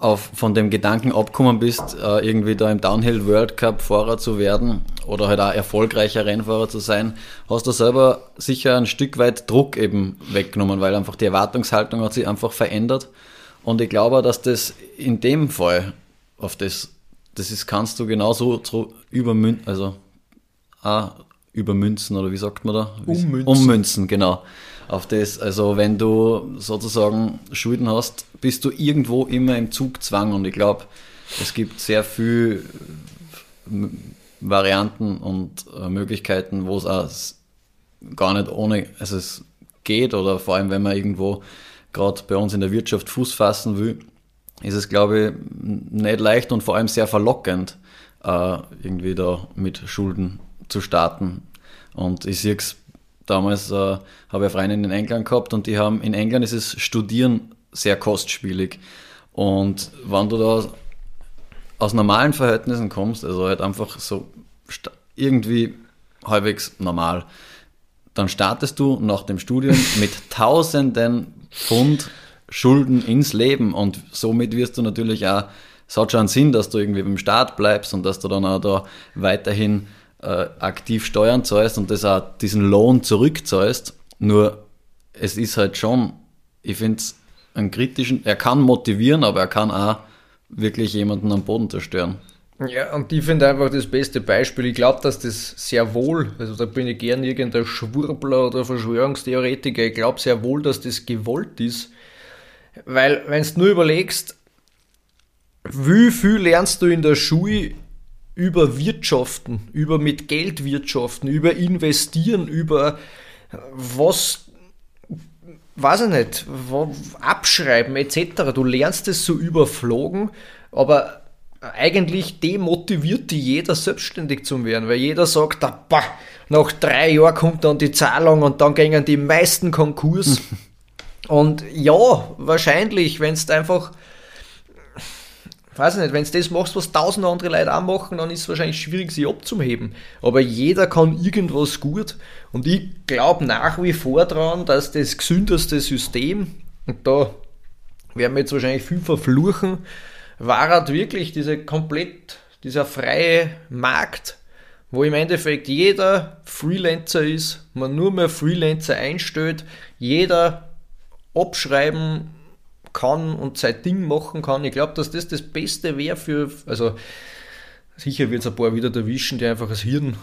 auf, von dem Gedanken abgekommen bist, äh, irgendwie da im Downhill World Cup Fahrer zu werden oder halt auch erfolgreicher Rennfahrer zu sein, hast du selber sicher ein Stück weit Druck eben weggenommen, weil einfach die Erwartungshaltung hat sich einfach verändert. Und ich glaube, dass das in dem Fall auf das das ist, kannst du genauso übermünzen, also ah, übermünzen oder wie sagt man da? Ummünzen. Ummünzen, genau. Auf das, also wenn du sozusagen Schulden hast, bist du irgendwo immer im Zugzwang. Und ich glaube, es gibt sehr viele Varianten und äh, Möglichkeiten, wo es auch gar nicht ohne, also es geht. Oder vor allem, wenn man irgendwo gerade bei uns in der Wirtschaft Fuß fassen will, ist es, glaube ich, nicht leicht und vor allem sehr verlockend, äh, irgendwie da mit Schulden zu starten. Und ich sehe es damals, äh, habe ich Freunde in England gehabt und die haben, in England ist es Studieren sehr kostspielig. Und wenn du da aus normalen Verhältnissen kommst, also halt einfach so irgendwie halbwegs normal, dann startest du nach dem Studium mit tausenden Pfund Schulden ins Leben und somit wirst du natürlich auch, es hat schon einen Sinn, dass du irgendwie beim Start bleibst und dass du dann auch da weiterhin äh, aktiv Steuern zahlst und das auch diesen Lohn zurückzahlst. Nur es ist halt schon, ich finde es einen kritischen, er kann motivieren, aber er kann auch wirklich jemanden am Boden zerstören. Ja, und ich finde einfach das beste Beispiel. Ich glaube, dass das sehr wohl, also da bin ich gern irgendein Schwurbler oder Verschwörungstheoretiker, ich glaube sehr wohl, dass das gewollt ist, weil, wenn du nur überlegst, wie viel lernst du in der Schule über Wirtschaften, über mit Geld wirtschaften, über investieren, über was, weiß ich nicht, abschreiben etc. Du lernst es so überflogen, aber eigentlich demotiviert die jeder selbstständig zu werden, weil jeder sagt, ah, bah, nach drei Jahren kommt dann die Zahlung und dann gehen die meisten Konkurs. Und ja, wahrscheinlich, wenn es einfach, weiß ich nicht, wenn du das machst, was tausend andere Leute auch machen, dann ist es wahrscheinlich schwierig, sie abzuheben. Aber jeder kann irgendwas gut. Und ich glaube nach wie vor daran, dass das gesündeste System, und da werden wir jetzt wahrscheinlich viel verfluchen, war halt wirklich diese komplett, dieser freie Markt, wo im Endeffekt jeder Freelancer ist, man nur mehr Freelancer einstellt, jeder abschreiben kann und sein Ding machen kann. Ich glaube, dass das das Beste wäre für, also sicher wird es ein paar wieder erwischen, die einfach das Hirn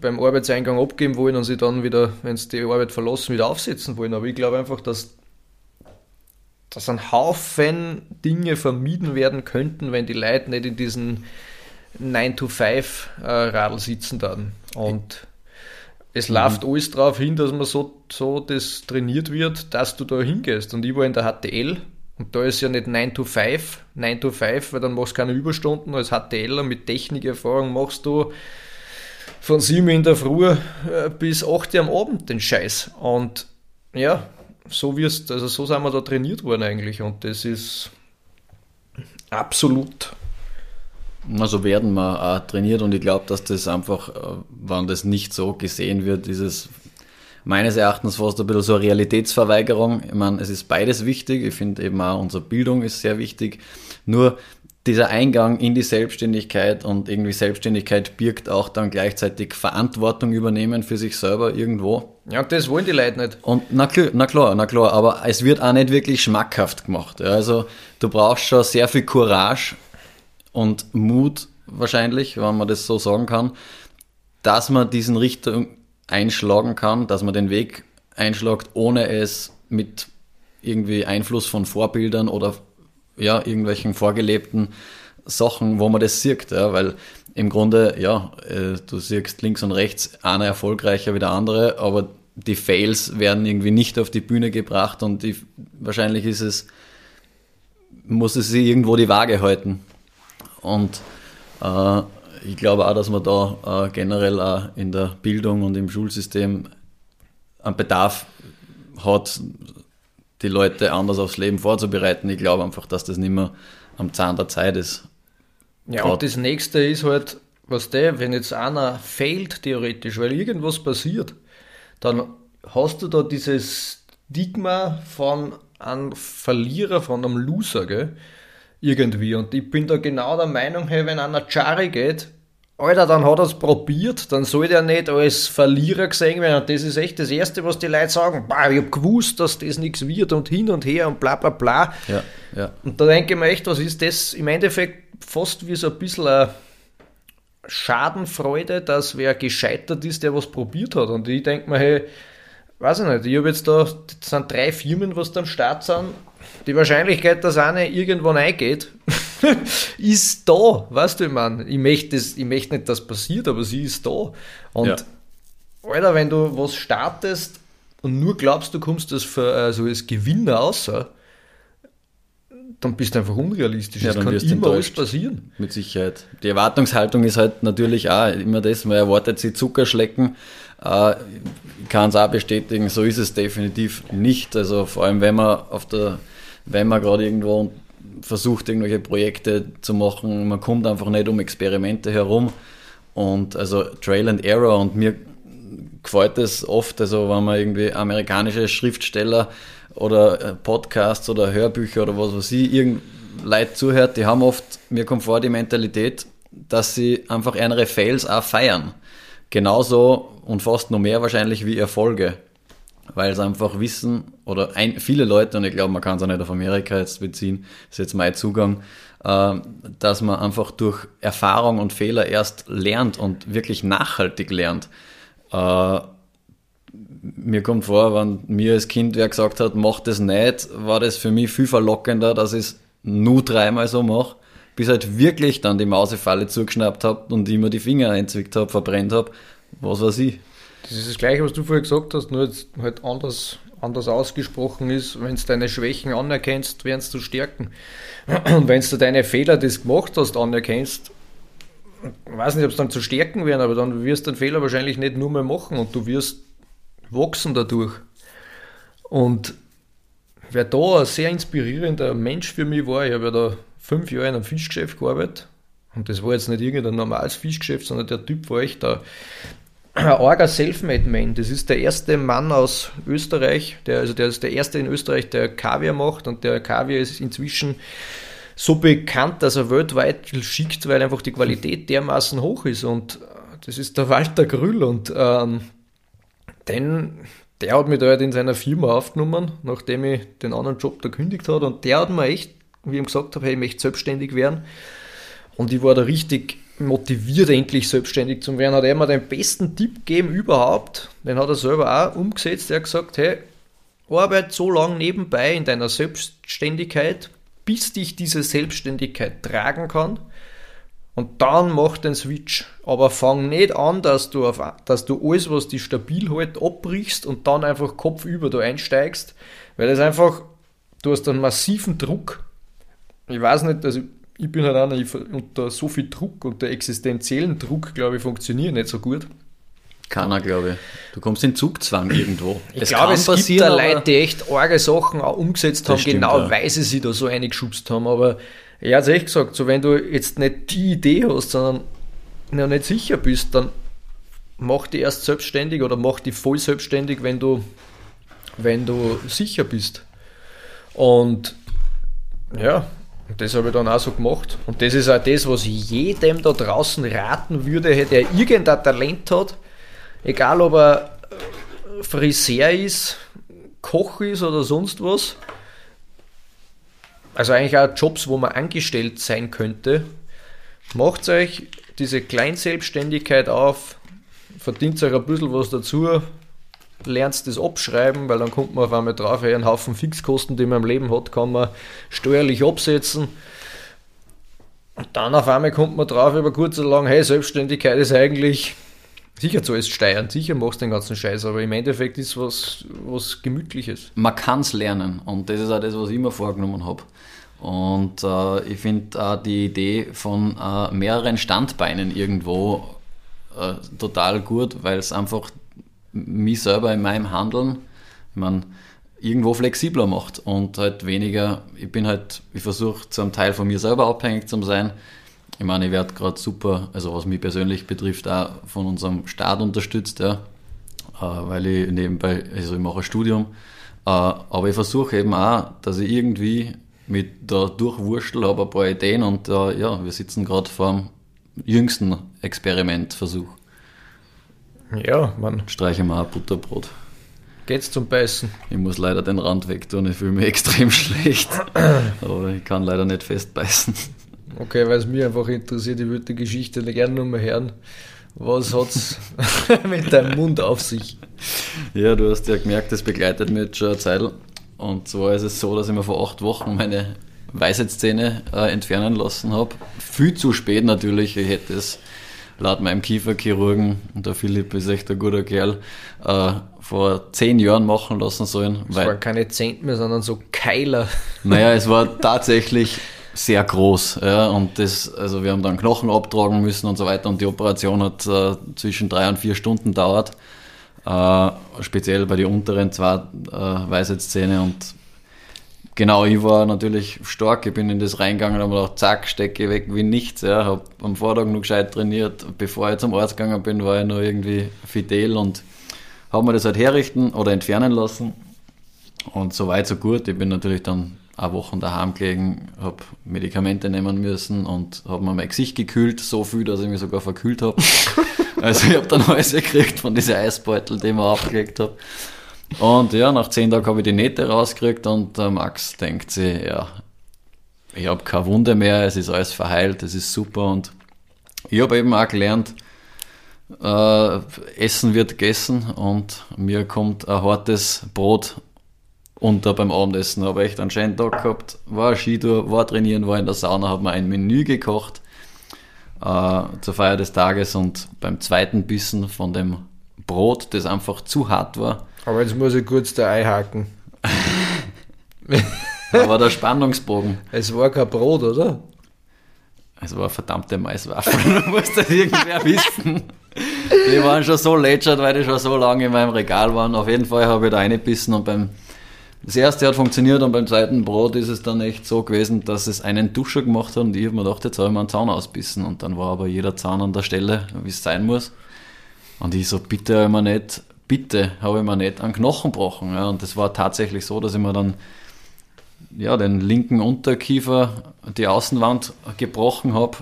beim Arbeitseingang abgeben wollen und sie dann wieder, wenn sie die Arbeit verlassen, wieder aufsetzen wollen. Aber ich glaube einfach, dass, dass ein Haufen Dinge vermieden werden könnten, wenn die Leute nicht in diesen 9-to-5-Radl sitzen dann. Und es mhm. läuft alles darauf hin, dass man so, so das trainiert wird, dass du da hingehst. Und ich war in der HTL und da ist ja nicht 9 to 5, 9 to 5, weil dann machst du keine Überstunden. Als HTLer mit Technikerfahrung machst du von 7 in der Früh äh, bis 8 Uhr am Abend den Scheiß. Und ja, so wirst, also so sind wir da trainiert worden eigentlich. Und das ist absolut also werden wir auch trainiert und ich glaube, dass das einfach, äh, wenn das nicht so gesehen wird, ist es meines Erachtens fast ein bisschen so eine Realitätsverweigerung. Ich meine, es ist beides wichtig. Ich finde eben auch unsere Bildung ist sehr wichtig. Nur dieser Eingang in die Selbstständigkeit und irgendwie Selbstständigkeit birgt auch dann gleichzeitig Verantwortung übernehmen für sich selber irgendwo. Ja, das wollen die Leute nicht. Und na klar, na klar, na klar, aber es wird auch nicht wirklich schmackhaft gemacht. Also du brauchst schon sehr viel Courage und Mut wahrscheinlich, wenn man das so sagen kann, dass man diesen Richtung einschlagen kann, dass man den Weg einschlagt, ohne es mit irgendwie Einfluss von Vorbildern oder ja, irgendwelchen vorgelebten Sachen, wo man das sieht, ja, weil im Grunde, ja, äh, du siehst links und rechts einer erfolgreicher wie der andere, aber die Fails werden irgendwie nicht auf die Bühne gebracht und die, wahrscheinlich ist es, muss es irgendwo die Waage halten. Und äh, ich glaube auch, dass man da äh, generell auch in der Bildung und im Schulsystem einen Bedarf hat, die Leute anders aufs Leben vorzubereiten. Ich glaube einfach, dass das nicht mehr am Zahn der Zeit ist. Ja, Grad. und das nächste ist halt, was der, wenn jetzt einer fehlt theoretisch, weil irgendwas passiert, dann hast du da dieses Stigma von einem Verlierer, von einem Loser, gell? Irgendwie. Und ich bin da genau der Meinung, hey, wenn einer Chari geht, Alter, dann hat er es probiert, dann soll der nicht als Verlierer gesehen werden. Und das ist echt das Erste, was die Leute sagen. Bah, ich hab gewusst, dass das nichts wird und hin und her und bla bla bla. Ja, ja. Und da denke ich mir echt, was ist das im Endeffekt fast wie so ein bisschen eine Schadenfreude, dass wer gescheitert ist, der was probiert hat. Und ich denke mir, hey, weiß ich nicht, ich habe jetzt da, das sind drei Firmen, was da am Start sind. Die Wahrscheinlichkeit, dass eine irgendwann eingeht, ist da, weißt du, ich meine, ich möchte, ich möchte nicht, dass passiert, aber sie ist da. Und, ja. Alter, wenn du was startest und nur glaubst, du kommst das für, also als Gewinner außer, dann bist du einfach unrealistisch. Ja, es kann immer alles passieren. Mit Sicherheit. Die Erwartungshaltung ist halt natürlich auch immer das, man erwartet sie Zuckerschlecken. Äh, ich kann es auch bestätigen, so ist es definitiv nicht. Also vor allem, wenn man auf der, wenn man gerade irgendwo versucht, irgendwelche Projekte zu machen, man kommt einfach nicht um Experimente herum. Und also Trail and Error und mir gefällt es oft, also wenn man irgendwie amerikanische Schriftsteller oder äh, Podcasts oder Hörbücher oder was weiß ich, irgend Leute zuhört, die haben oft, mir kommt vor, die Mentalität, dass sie einfach ihre Fails auch feiern. Genauso und fast noch mehr wahrscheinlich wie Erfolge. Weil sie einfach wissen, oder ein, viele Leute, und ich glaube, man kann es auch nicht auf Amerika jetzt beziehen, ist jetzt mein Zugang, äh, dass man einfach durch Erfahrung und Fehler erst lernt und wirklich nachhaltig lernt. Äh, mir kommt vor, wenn mir als Kind wer gesagt hat, mach das nicht, war das für mich viel verlockender, dass ich es nur dreimal so mache, bis halt wirklich dann die Mausefalle zugeschnappt habe und immer die Finger einzwickt habe, verbrennt habe, was weiß ich. Das ist das Gleiche, was du vorher gesagt hast, nur jetzt halt anders, anders ausgesprochen ist, wenn du deine Schwächen anerkennst, werden du stärken. Und wenn du deine Fehler, die du gemacht hast, anerkennst, ich weiß nicht, ob es dann zu stärken werden, aber dann wirst du den Fehler wahrscheinlich nicht nur mehr machen und du wirst wachsen dadurch. Und wer da ein sehr inspirierender Mensch für mich war, ich habe ja da fünf Jahre in einem Fischgeschäft gearbeitet und das war jetzt nicht irgendein normales Fischgeschäft, sondern der Typ war echt da. Ein arger Selfmade-Man. Das ist der erste Mann aus Österreich, der, also der ist der erste in Österreich, der Kaviar macht und der Kaviar ist inzwischen so bekannt, dass er weltweit schickt, weil einfach die Qualität dermaßen hoch ist und das ist der Walter Grüll und ähm, denn der hat mich da halt in seiner Firma aufgenommen, nachdem ich den anderen Job da gekündigt habe. Und der hat mir echt, wie ich ihm gesagt habe, hey, ich möchte selbstständig werden. Und ich war da richtig motiviert, endlich selbstständig zu werden. Hat er mir den besten Tipp gegeben überhaupt. Den hat er selber auch umgesetzt. Er hat gesagt, hey, arbeite so lange nebenbei in deiner Selbstständigkeit, bis dich diese Selbstständigkeit tragen kann und dann mach den Switch. Aber fang nicht an, dass du, auf, dass du alles, was dich stabil hält, abbrichst und dann einfach kopfüber da einsteigst, weil das einfach, du hast einen massiven Druck. Ich weiß nicht, also ich bin halt einer, ich, unter so viel Druck, unter existenziellen Druck, glaube ich, funktioniert nicht so gut. Keiner, glaube ich. Du kommst in Zugzwang irgendwo. Ich es glaube, es gibt da Leute, die echt arge Sachen auch umgesetzt haben, stimmt, genau ja. weil sie sich da so eingeschubst haben, aber er hat echt gesagt, so wenn du jetzt nicht die Idee hast, sondern noch nicht sicher bist, dann mach die erst selbstständig oder mach die voll selbstständig, wenn du, wenn du sicher bist. Und ja, das habe ich dann auch so gemacht. Und das ist auch das, was ich jedem da draußen raten würde, der irgendein Talent hat, egal ob er Friseur ist, Koch ist oder sonst was, also eigentlich auch Jobs, wo man angestellt sein könnte. Macht euch diese Kleinselbstständigkeit auf, verdient euch ein bisschen was dazu, lernt das abschreiben, weil dann kommt man auf einmal drauf, einen Haufen Fixkosten, die man im Leben hat, kann man steuerlich absetzen. Und dann auf einmal kommt man drauf über kurz oder lang, hey, Selbstständigkeit ist eigentlich Sicher zahlst Steuern, sicher machst du den ganzen Scheiß, aber im Endeffekt ist was, was Gemütliches. Man kann es lernen und das ist auch das, was ich mir vorgenommen habe. Und äh, ich finde auch die Idee von äh, mehreren Standbeinen irgendwo äh, total gut, weil es einfach mich selber in meinem Handeln, ich meine, irgendwo flexibler macht und halt weniger, ich bin halt, ich versuche zu einem Teil von mir selber abhängig zu sein. Ich meine, ich werde gerade super, also was mich persönlich betrifft, auch von unserem Staat unterstützt, ja, äh, weil ich nebenbei, also ich mache ein Studium, äh, aber ich versuche eben auch, dass ich irgendwie mit der Durchwurstel habe ein paar Ideen und äh, ja, wir sitzen gerade vor dem jüngsten Experimentversuch. Ja, man. Streiche mal ein Butterbrot. Geht's zum Beißen? Ich muss leider den Rand weg tun, ich fühle mich extrem schlecht. Aber ich kann leider nicht festbeißen. Okay, weil es mich einfach interessiert, ich würde die Geschichte gerne noch mal hören. Was hat's mit deinem Mund auf sich? Ja, du hast ja gemerkt, das begleitet mich jetzt schon eine Zeit. Und zwar ist es so, dass ich mir vor acht Wochen meine Weisheitszähne äh, entfernen lassen habe. Viel zu spät natürlich. Ich hätte es laut meinem Kieferchirurgen, und der Philipp ist echt ein guter Kerl, äh, vor zehn Jahren machen lassen sollen. Es waren keine Zent mehr, sondern so Keiler. Naja, es war tatsächlich sehr groß. Ja, und das, also wir haben dann Knochen abtragen müssen und so weiter. Und die Operation hat äh, zwischen drei und vier Stunden dauert. Äh, speziell bei den unteren zwei äh, Weisheitszähne und Genau, ich war natürlich stark. Ich bin in das reingegangen und habe gedacht, zack, stecke weg wie nichts. Ja. Habe am Vortag noch gescheit trainiert. Bevor ich zum Arzt gegangen bin, war ich noch irgendwie fidel und habe mir das halt herrichten oder entfernen lassen. Und so weit, so gut. Ich bin natürlich dann eine Woche daheim gelegen, habe Medikamente nehmen müssen und habe mir mein Gesicht gekühlt, so viel, dass ich mich sogar verkühlt habe. also ich habe dann alles gekriegt von diesen Eisbeutel, die ich mir aufgelegt habe. Und ja, nach zehn Tagen habe ich die Nähte rausgekriegt und der Max denkt sich, ja, ich habe keine Wunde mehr, es ist alles verheilt, es ist super. Und ich habe eben auch gelernt, äh, Essen wird gegessen und mir kommt ein hartes Brot unter beim Abendessen. Habe echt einen schönen Tag gehabt, war Skitour, war trainieren, war in der Sauna, habe mir ein Menü gekocht äh, zur Feier des Tages und beim zweiten Bissen von dem Brot, das einfach zu hart war, aber jetzt muss ich kurz da einhaken. da war der Spannungsbogen. Es war kein Brot, oder? Es war verdammte Maiswaffeln, muss das irgendwer wissen. Die waren schon so lätschert, weil die schon so lange in meinem Regal waren. Auf jeden Fall habe ich da reingebissen und beim das erste hat funktioniert und beim zweiten Brot ist es dann echt so gewesen, dass es einen Duscher gemacht hat und ich habe mir gedacht, jetzt habe ich mir einen Zaun ausbissen und dann war aber jeder Zahn an der Stelle, wie es sein muss. Und ich so, bitte immer nicht bitte habe ich mir nicht einen Knochen gebrochen. Ja. Und das war tatsächlich so, dass ich mir dann ja, den linken Unterkiefer, die Außenwand gebrochen habe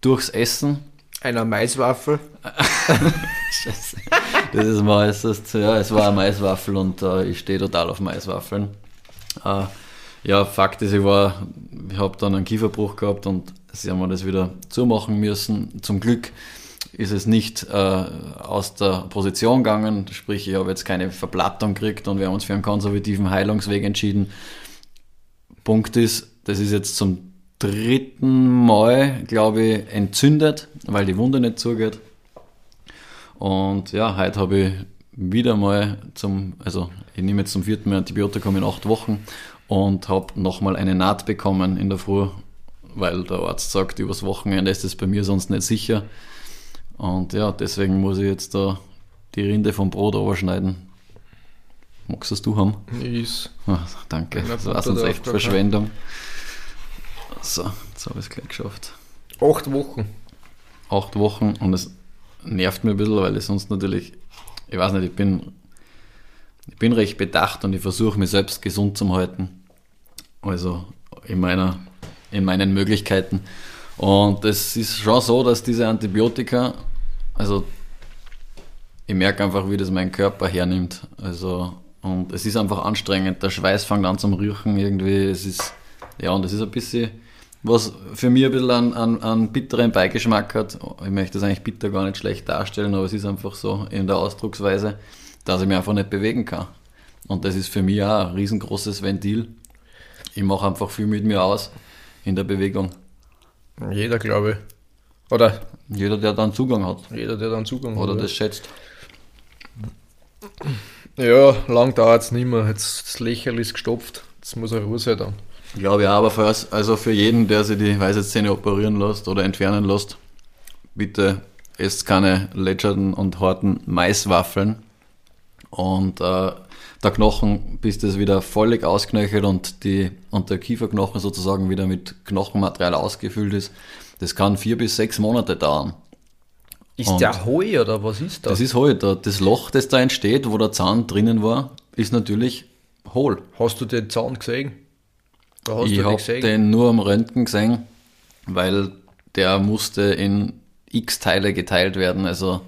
durchs Essen. Einer Maiswaffel. Scheiße. Das ist meistens, ja, es war eine Maiswaffel und äh, ich stehe total auf Maiswaffeln. Äh, ja, Fakt ist, ich war, ich habe dann einen Kieferbruch gehabt und sie haben mir das wieder zumachen müssen. Zum Glück ist es nicht äh, aus der Position gegangen, sprich ich habe jetzt keine Verplattung gekriegt und wir haben uns für einen konservativen Heilungsweg entschieden. Punkt ist, das ist jetzt zum dritten Mal, glaube ich, entzündet, weil die Wunde nicht zugeht. Und ja, heute habe ich wieder mal zum, also ich nehme jetzt zum vierten Mal Antibiotikum in acht Wochen und habe nochmal eine Naht bekommen in der Früh, weil der Arzt sagt, übers Wochenende ist es bei mir sonst nicht sicher. Und ja, deswegen muss ich jetzt da die Rinde vom Brot überschneiden. Magst du es du haben? Is. Oh, danke. Das war sonst echt Verschwendung. So, jetzt habe ich es gleich geschafft. Acht Wochen. Acht Wochen und es nervt mir ein bisschen, weil ich sonst natürlich, ich weiß nicht, ich bin, ich bin recht bedacht und ich versuche mich selbst gesund zu halten. Also in meiner, in meinen Möglichkeiten. Und es ist schon so, dass diese Antibiotika, also ich merke einfach, wie das mein Körper hernimmt. Also, und es ist einfach anstrengend. Der Schweiß fängt an zum Riechen irgendwie. Es ist, ja, und es ist ein bisschen, was für mich ein bisschen einen, einen, einen bitteren Beigeschmack hat. Ich möchte das eigentlich bitter gar nicht schlecht darstellen, aber es ist einfach so in der Ausdrucksweise, dass ich mich einfach nicht bewegen kann. Und das ist für mich auch ein riesengroßes Ventil. Ich mache einfach viel mit mir aus in der Bewegung. Jeder, glaube ich. Oder? Jeder, der dann Zugang hat. Jeder, der dann Zugang Oder hat. Oder das schätzt. Ja, lang dauert es nicht mehr. Jetzt das Lächerl ist gestopft. Das muss eine Ruhe sein dann. Ich glaube ja, aber für, also für jeden, der sich die Weisheitszähne operieren lässt oder entfernen lässt, bitte esst keine lätscherten und harten Maiswaffeln. Und äh, der Knochen, bis das wieder völlig ausknöchelt und, die, und der Kieferknochen sozusagen wieder mit Knochenmaterial ausgefüllt ist, das kann vier bis sechs Monate dauern. Ist und der Heu oder was ist das? Das ist Heu. Das Loch, das da entsteht, wo der Zahn drinnen war, ist natürlich hohl. Hast du den Zahn gesehen? ich habe den nur am Röntgen gesehen, weil der musste in x Teile geteilt werden. Also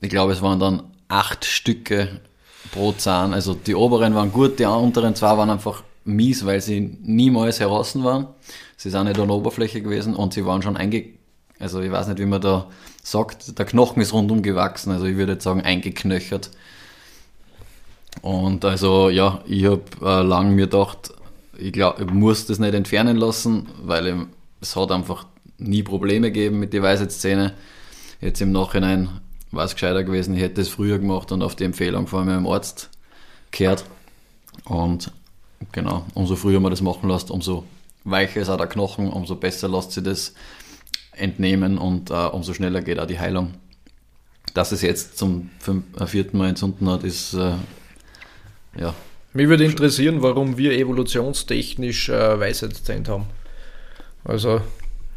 ich glaube, es waren dann acht Stücke pro Zahn. Also die oberen waren gut, die unteren zwei waren einfach mies, weil sie niemals heraus waren. Sie sind nicht an der Oberfläche gewesen und sie waren schon einge... Also ich weiß nicht, wie man da sagt, der Knochen ist rundum gewachsen, also ich würde jetzt sagen eingeknöchert. Und also ja, ich habe äh, lange mir gedacht, ich glaube, ich muss das nicht entfernen lassen, weil ich, es hat einfach nie Probleme gegeben mit den Weisheitszähnen. Jetzt im Nachhinein war es gescheiter gewesen, ich hätte es früher gemacht und auf die Empfehlung von meinem Arzt gehört. Und genau, umso früher man das machen lässt, umso weicher ist auch der Knochen, umso besser lässt sich das entnehmen und äh, umso schneller geht auch die Heilung. Dass es jetzt zum äh, vierten Mal entzünden hat, ist äh, ja. Mich würde interessieren, warum wir evolutionstechnisch äh, Weisheitszähne haben. Also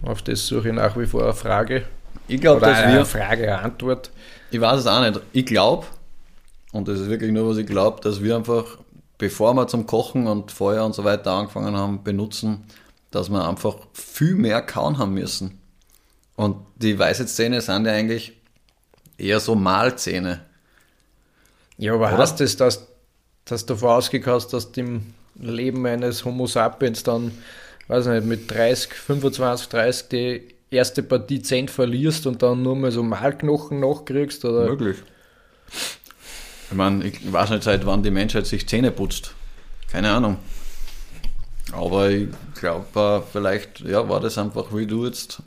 auf das suche ich nach wie vor eine Frage. Ich glaube, dass eine wir. Frage, eine Antwort. Ich weiß es auch nicht. Ich glaube, und das ist wirklich nur, was ich glaube, dass wir einfach, bevor wir zum Kochen und Feuer und so weiter angefangen haben, benutzen, dass wir einfach viel mehr kauen haben müssen. Und die Weisheitszähne sind ja eigentlich eher so Mahlzähne. Ja, aber Oder? heißt das, dass, dass du vorausgegangen hast, dass du im Leben eines Homo sapiens dann, weiß nicht, mit 30, 25, 30 die erste Partie Zähne verlierst und dann nur mal so Mahlknochen nachkriegst? Oder? Möglich. Ich meine, ich weiß nicht, seit wann die Menschheit sich Zähne putzt. Keine Ahnung. Aber ich glaube, vielleicht ja, war das einfach, wie du jetzt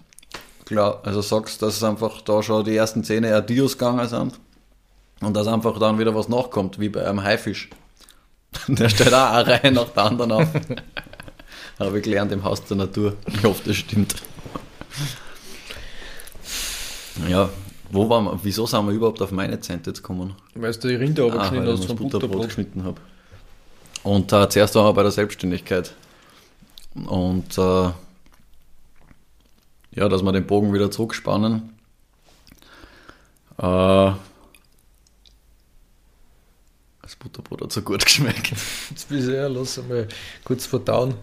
glaub, also sagst, dass es einfach da schon die ersten Zähne Adios gegangen sind und dass einfach dann wieder was nachkommt, wie bei einem Haifisch. Der stellt auch eine Reihe nach der anderen auf. Habe ich gelernt im Haus der Natur. Ich hoffe, das stimmt. Ja, wo waren wir, wieso sind wir überhaupt auf meine Zente jetzt gekommen? Weil du die Rinder ah, geschnitten hast vom Butterbrot, Butterbrot geschnitten habe. Und äh, zuerst waren wir bei der Selbstständigkeit. Und äh, ja, dass wir den Bogen wieder zurückspannen. Äh, das Butterbrot hat so gut geschmeckt. Jetzt bist du ja, lass mal kurz verdauen.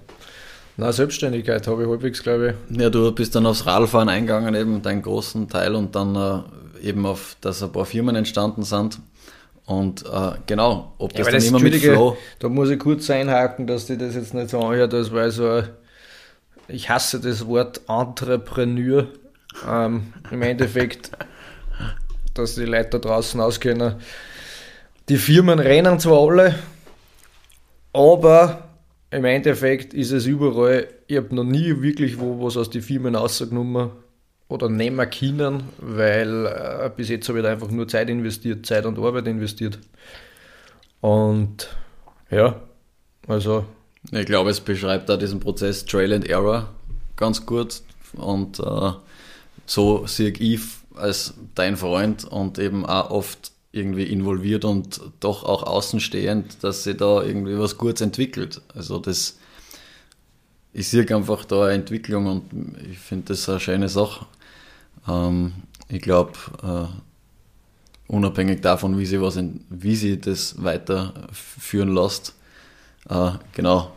Na, Selbstständigkeit habe ich halbwegs, glaube ich. Ja, du bist dann aufs Radfahren eingegangen, eben deinen großen Teil und dann äh, eben auf, dass ein paar Firmen entstanden sind. Und äh, genau, ob das ja, dann das, immer mit Flow... Da muss ich kurz einhaken, dass die das jetzt nicht so anhört, als weil so ich hasse das Wort Entrepreneur. Ähm, Im Endeffekt, dass die Leute da draußen auskennen. Die Firmen rennen zwar alle, aber im Endeffekt ist es überall, ich habe noch nie wirklich wo was aus den Firmen rausgenommen oder nehmen können, weil äh, bis jetzt habe ich da einfach nur Zeit investiert, Zeit und Arbeit investiert. Und ja, also. Ich glaube, es beschreibt da diesen Prozess Trail and Error ganz gut und äh, so sehe ich als dein Freund und eben auch oft irgendwie involviert und doch auch außenstehend, dass sie da irgendwie was Gutes entwickelt. Also das, ich sehe einfach da eine Entwicklung und ich finde das eine schöne Sache. Ähm, ich glaube, äh, unabhängig davon, wie sie was, in, wie sie das weiterführen lässt, äh, genau,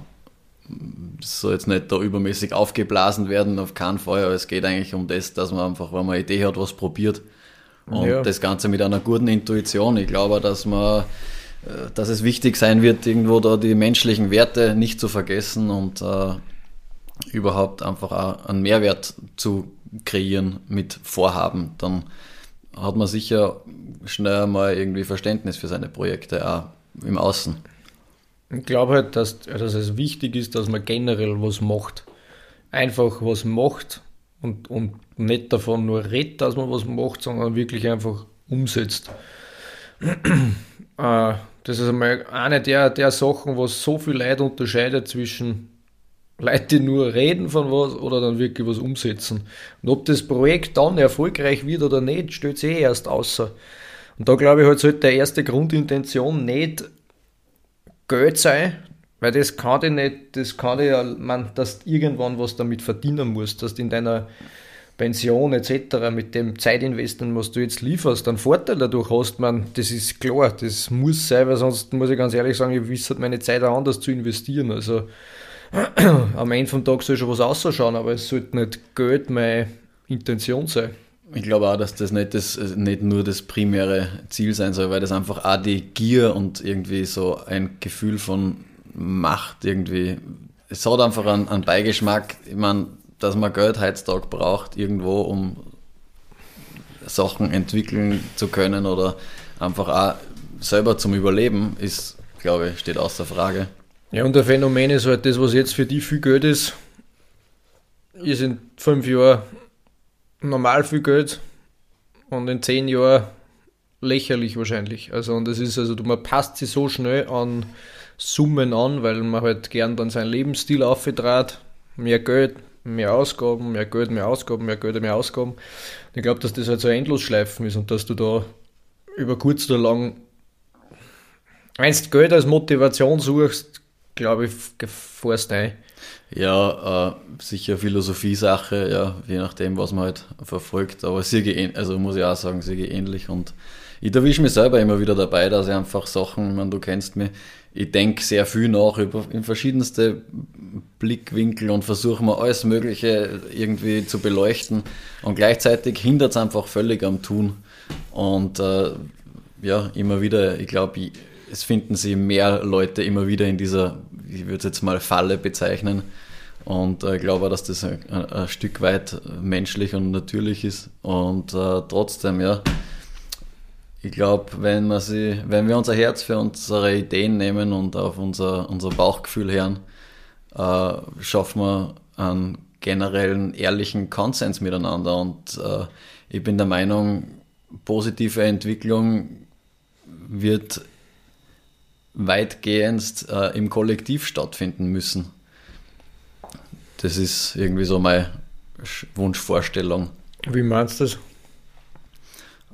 das soll jetzt nicht da übermäßig aufgeblasen werden, auf keinen Fall, aber es geht eigentlich um das, dass man einfach, wenn man eine Idee hat, was probiert und ja. das Ganze mit einer guten Intuition. Ich glaube, dass man, äh, dass es wichtig sein wird, irgendwo da die menschlichen Werte nicht zu vergessen und äh, überhaupt einfach auch einen Mehrwert zu kreieren mit Vorhaben. Dann hat man sicher schnell mal irgendwie Verständnis für seine Projekte auch im Außen. Ich glaube halt, dass, dass es wichtig ist, dass man generell was macht. Einfach was macht und, und nicht davon nur redet, dass man was macht, sondern wirklich einfach umsetzt. äh, das ist einmal eine der, der Sachen, was so viel Leid unterscheidet zwischen Leute, die nur reden von was oder dann wirklich was umsetzen. Und ob das Projekt dann erfolgreich wird oder nicht, stellt sich eh erst außer. Und da glaube ich halt, sollte der erste Grundintention nicht Geld sein, weil das kann dir nicht, das kann dir ja, man, dass du irgendwann was damit verdienen musst, dass du in deiner Pension etc. mit dem Zeitinvestment, was du jetzt lieferst, einen Vorteil dadurch hast, man, das ist klar, das muss sein, weil sonst muss ich ganz ehrlich sagen, ich wisse meine Zeit auch anders zu investieren. Also am Ende vom Tag soll schon was ausschauen, aber es sollte nicht Geld meine Intention sein. Ich glaube auch, dass das nicht, das nicht nur das primäre Ziel sein soll, weil das einfach auch die Gier und irgendwie so ein Gefühl von Macht irgendwie. Es hat einfach einen, einen Beigeschmack. Ich meine, dass man Geld heutzutage braucht, irgendwo, um Sachen entwickeln zu können oder einfach auch selber zum Überleben, ist, glaube ich, steht außer Frage. Ja, und der Phänomen ist halt das, was jetzt für die viel Geld ist, ist in fünf Jahren normal viel Geld und in zehn Jahren lächerlich wahrscheinlich. Also, und das ist also, man passt sich so schnell an Summen an, weil man halt gern dann seinen Lebensstil aufgetrat, mehr Geld, mehr Ausgaben, mehr Geld, mehr Ausgaben, mehr Geld, mehr Ausgaben. Ich glaube, dass das halt so Endlosschleifen ist und dass du da über kurz oder lang, wenn du Geld als Motivation suchst, glaube ich, fährst ein. Ja, äh, sicher Philosophie-Sache, ja, je nachdem, was man halt verfolgt. Aber sehr also muss ich auch sagen, sehr ähnlich. Und ich erwische mich selber immer wieder dabei, dass ich einfach Sachen, ich meine, du kennst mich, ich denke sehr viel nach über in verschiedenste Blickwinkel und versuche mir alles Mögliche irgendwie zu beleuchten. Und gleichzeitig hindert es einfach völlig am Tun. Und äh, ja, immer wieder, ich glaube, es finden sich mehr Leute immer wieder in dieser, ich würde es jetzt mal Falle bezeichnen. Und äh, ich glaube, dass das ein, ein, Stück weit menschlich und natürlich ist. Und äh, trotzdem, ja, ich glaube, wenn, wir wenn wir unser Herz für unsere Ideen nehmen und auf unser, unser Bauchgefühl hören, äh, schaffen wir einen generellen, ehrlichen Konsens miteinander. Und äh, ich bin der Meinung, positive Entwicklung wird weitgehend äh, im Kollektiv stattfinden müssen. Das ist irgendwie so meine Wunschvorstellung. Wie meinst du das?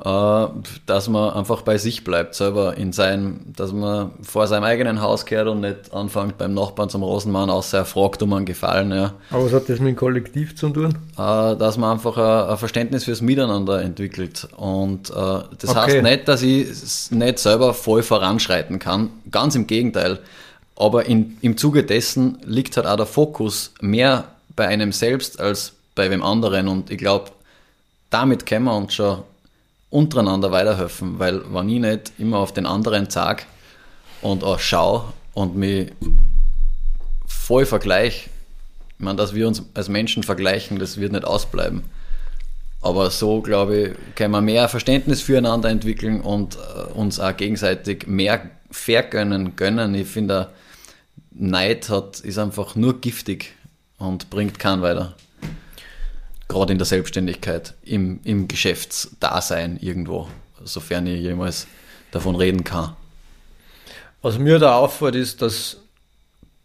Äh, dass man einfach bei sich bleibt, selber in sein, dass man vor seinem eigenen Haus kehrt und nicht anfängt beim Nachbarn zum Rosenmann, außer er fragt um einen Gefallen. Ja. Aber was hat das mit dem Kollektiv zu tun? Äh, dass man einfach ein, Verständnis fürs Miteinander entwickelt. Und äh, das okay. heißt nicht, dass ich nicht selber voll voranschreiten kann. Ganz im Gegenteil. Aber in, im Zuge dessen liegt halt auch der Fokus mehr bei einem selbst als bei wem anderen. Und ich glaube, damit können wir uns schon untereinander weiterhelfen, weil wenn ich nicht immer auf den anderen zeige und auch schaue und mich voll vergleiche, ich meine, dass wir uns als Menschen vergleichen, das wird nicht ausbleiben. Aber so, glaube ich, können wir mehr Verständnis füreinander entwickeln und äh, uns auch gegenseitig mehr vergönnen, gönnen. Ich finde, Neid hat, ist einfach nur giftig und bringt keinen weiter gerade in der Selbstständigkeit, im, im Geschäftsdasein irgendwo, sofern ich jemals davon reden kann. Was mir da auffällt, ist, dass,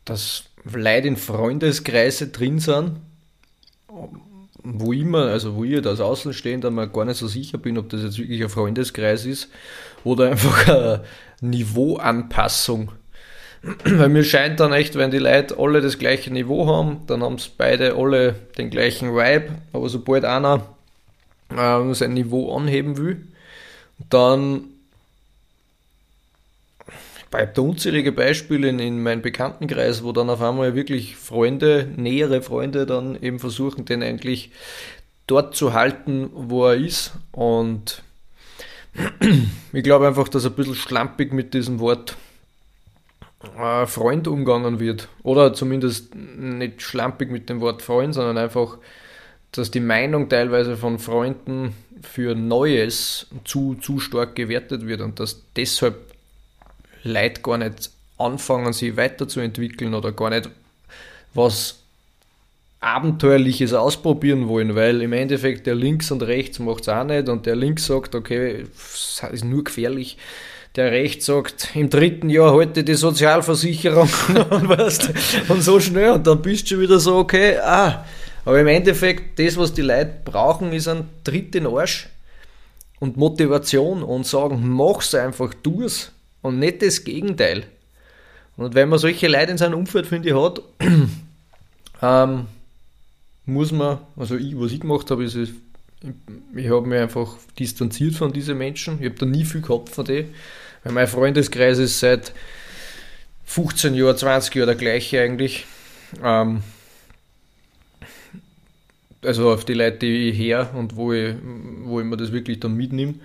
dass Leute in Freundeskreise drin sind, wo immer, also wo ich als Außenstehender mal gar nicht so sicher bin, ob das jetzt wirklich ein Freundeskreis ist oder einfach eine Niveauanpassung Weil mir scheint dann echt, wenn die Leute alle das gleiche Niveau haben, dann haben es beide alle den gleichen Vibe, aber sobald einer äh, sein Niveau anheben will, dann bleibt da unzählige Beispiele in, in meinem Bekanntenkreis, wo dann auf einmal wirklich Freunde, nähere Freunde dann eben versuchen, den eigentlich dort zu halten, wo er ist. Und ich glaube einfach, dass er ein bisschen schlampig mit diesem Wort äh, Freund umgangen wird. Oder zumindest nicht schlampig mit dem Wort Freund, sondern einfach, dass die Meinung teilweise von Freunden für Neues zu, zu stark gewertet wird und dass deshalb Leute gar nicht anfangen, sich weiterzuentwickeln oder gar nicht was Abenteuerliches ausprobieren wollen, weil im Endeffekt der links und rechts macht es auch nicht und der links sagt, okay, ist nur gefährlich. Der rechts sagt, im dritten Jahr halte die Sozialversicherung und, weißt, und so schnell und dann bist du schon wieder so, okay, ah, aber im Endeffekt, das, was die Leute brauchen, ist ein Tritt in den Arsch und Motivation und sagen, mach's einfach, tu's und nicht das Gegenteil. Und wenn man solche Leute in seinem Umfeld, finde ich, hat, ähm, muss man, also ich, was ich gemacht habe, ist, ich habe mich einfach distanziert von diesen Menschen. Ich habe da nie viel gehabt von denen, weil mein Freundeskreis ist seit 15 Jahren, 20 Jahren der gleiche eigentlich. Ähm, also auf die Leute, die ich her und wo ich, wo ich mir das wirklich dann mitnehme.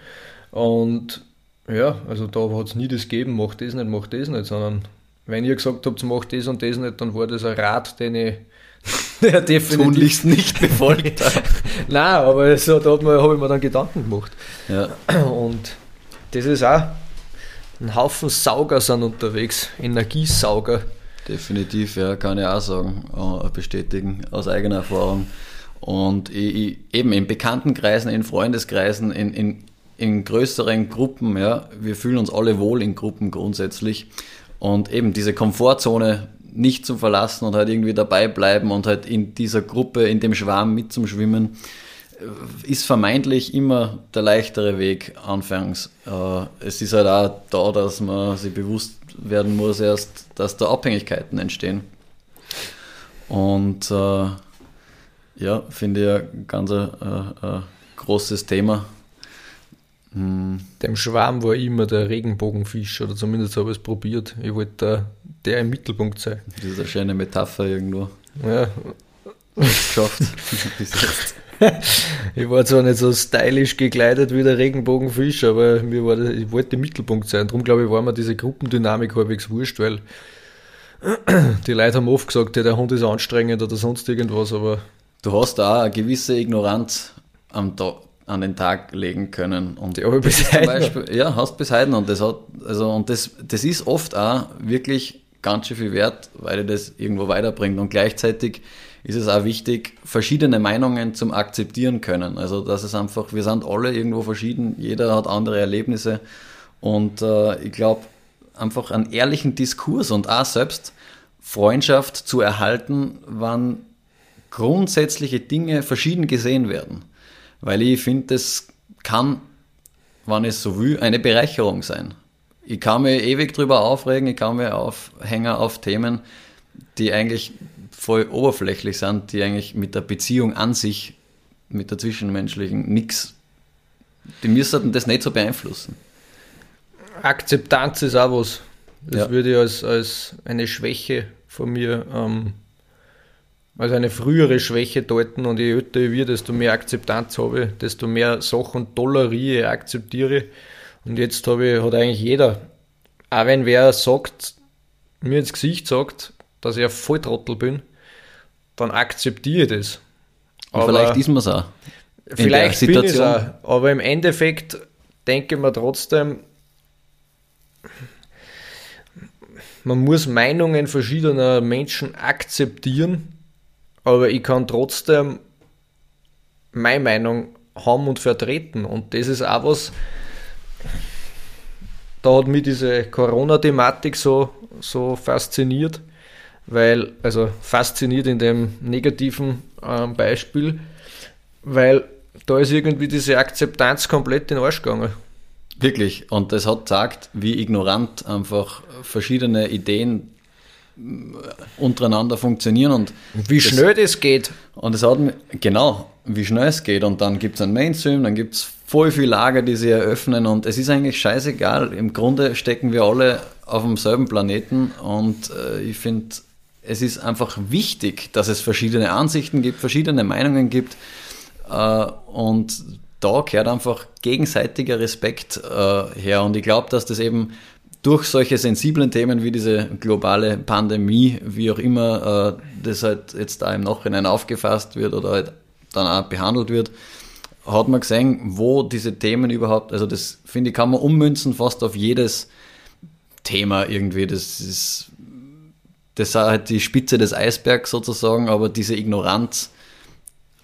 Und ja, also da hat es nie das gegeben, mach das nicht, mach das nicht, sondern wenn ihr gesagt habt, mach das und das nicht, dann war das ein Rat, den ich der definitiv tunlichst nicht befolgt hat. Nein, aber so, da habe ich mir dann Gedanken gemacht. Ja. Und das ist auch ein Haufen Sauger sind unterwegs, Energiesauger. Definitiv, ja, kann ich auch sagen, äh, bestätigen aus eigener Erfahrung. Und ich, eben in Bekanntenkreisen, in Freundeskreisen, in, in, in größeren Gruppen, ja, wir fühlen uns alle wohl in Gruppen grundsätzlich. Und eben diese Komfortzone nicht zu verlassen und halt irgendwie dabei bleiben und halt in dieser Gruppe, in dem Schwarm mitzumschwimmen, äh, ist vermeintlich immer der leichtere Weg anfangs. Äh, es ist halt auch da, dass man sich bewusst werden muss erst, dass da Abhängigkeiten entstehen. Und äh, ja, finde ich ein ganz äh, äh, großes Thema. Hm. Dem Schwarm war immer der Regenbogenfisch, oder zumindest habe ich es probiert. Ich wollte der im Mittelpunkt sein. Das ist eine schöne Metapher irgendwo. Ja. Geschafft. ich war zwar nicht so stylisch gekleidet wie der Regenbogenfisch, aber mir war das, ich wollte im Mittelpunkt sein. Darum glaube ich, war mir diese Gruppendynamik halbwegs wurscht, weil die Leute haben oft gesagt, ja, der Hund ist anstrengend oder sonst irgendwas, aber du hast da eine gewisse Ignoranz am an den Tag legen können. Und ja, bis Beispiel, ja, hast bis heute und das hat, also und das, das ist oft auch wirklich ganz schön viel wert, weil das irgendwo weiterbringt. Und gleichzeitig ist es auch wichtig, verschiedene Meinungen zum Akzeptieren können. Also dass es einfach, wir sind alle irgendwo verschieden, jeder hat andere Erlebnisse und äh, ich glaube, einfach einen ehrlichen Diskurs und auch selbst Freundschaft zu erhalten, wann grundsätzliche Dinge verschieden gesehen werden. Weil ich finde, das kann, wann es so will, eine Bereicherung sein. Ich kann mich ewig drüber aufregen, ich kann mich aufhängen auf Themen, die eigentlich voll oberflächlich sind, die eigentlich mit der Beziehung an sich, mit der zwischenmenschlichen, nichts, die müssten das nicht so beeinflussen. Akzeptanz ist auch was. Das ja. würde ich als, als eine Schwäche von mir ähm, also eine frühere Schwäche deuten und je älter ich werde, desto mehr Akzeptanz habe desto mehr Sachen toleriere, akzeptiere. Und jetzt habe ich, hat eigentlich jeder, auch wenn wer sagt, mir ins Gesicht sagt, dass ich ein Volltrottel bin, dann akzeptiere ich das. Und aber vielleicht ist man es auch. Vielleicht bin ich es auch, aber im Endeffekt denke ich mir trotzdem, man muss Meinungen verschiedener Menschen akzeptieren aber ich kann trotzdem meine Meinung haben und vertreten. Und das ist auch was, da hat mich diese Corona-Thematik so, so fasziniert, weil, also fasziniert in dem negativen äh, Beispiel, weil da ist irgendwie diese Akzeptanz komplett in den Arsch gegangen. Wirklich. Und das hat gesagt, wie ignorant einfach verschiedene Ideen untereinander funktionieren und wie das, schnell das geht. Und es hat genau, wie schnell es geht und dann gibt es ein Mainstream, dann gibt es voll viele Lager, die sich eröffnen und es ist eigentlich scheißegal. Im Grunde stecken wir alle auf demselben Planeten und äh, ich finde, es ist einfach wichtig, dass es verschiedene Ansichten gibt, verschiedene Meinungen gibt äh, und da gehört einfach gegenseitiger Respekt äh, her und ich glaube, dass das eben durch solche sensiblen Themen wie diese globale Pandemie, wie auch immer äh, das halt jetzt da im Nachhinein aufgefasst wird oder halt dann auch behandelt wird, hat man gesehen, wo diese Themen überhaupt, also das finde ich, kann man ummünzen fast auf jedes Thema irgendwie. Das ist das ist halt die Spitze des Eisbergs sozusagen, aber diese Ignoranz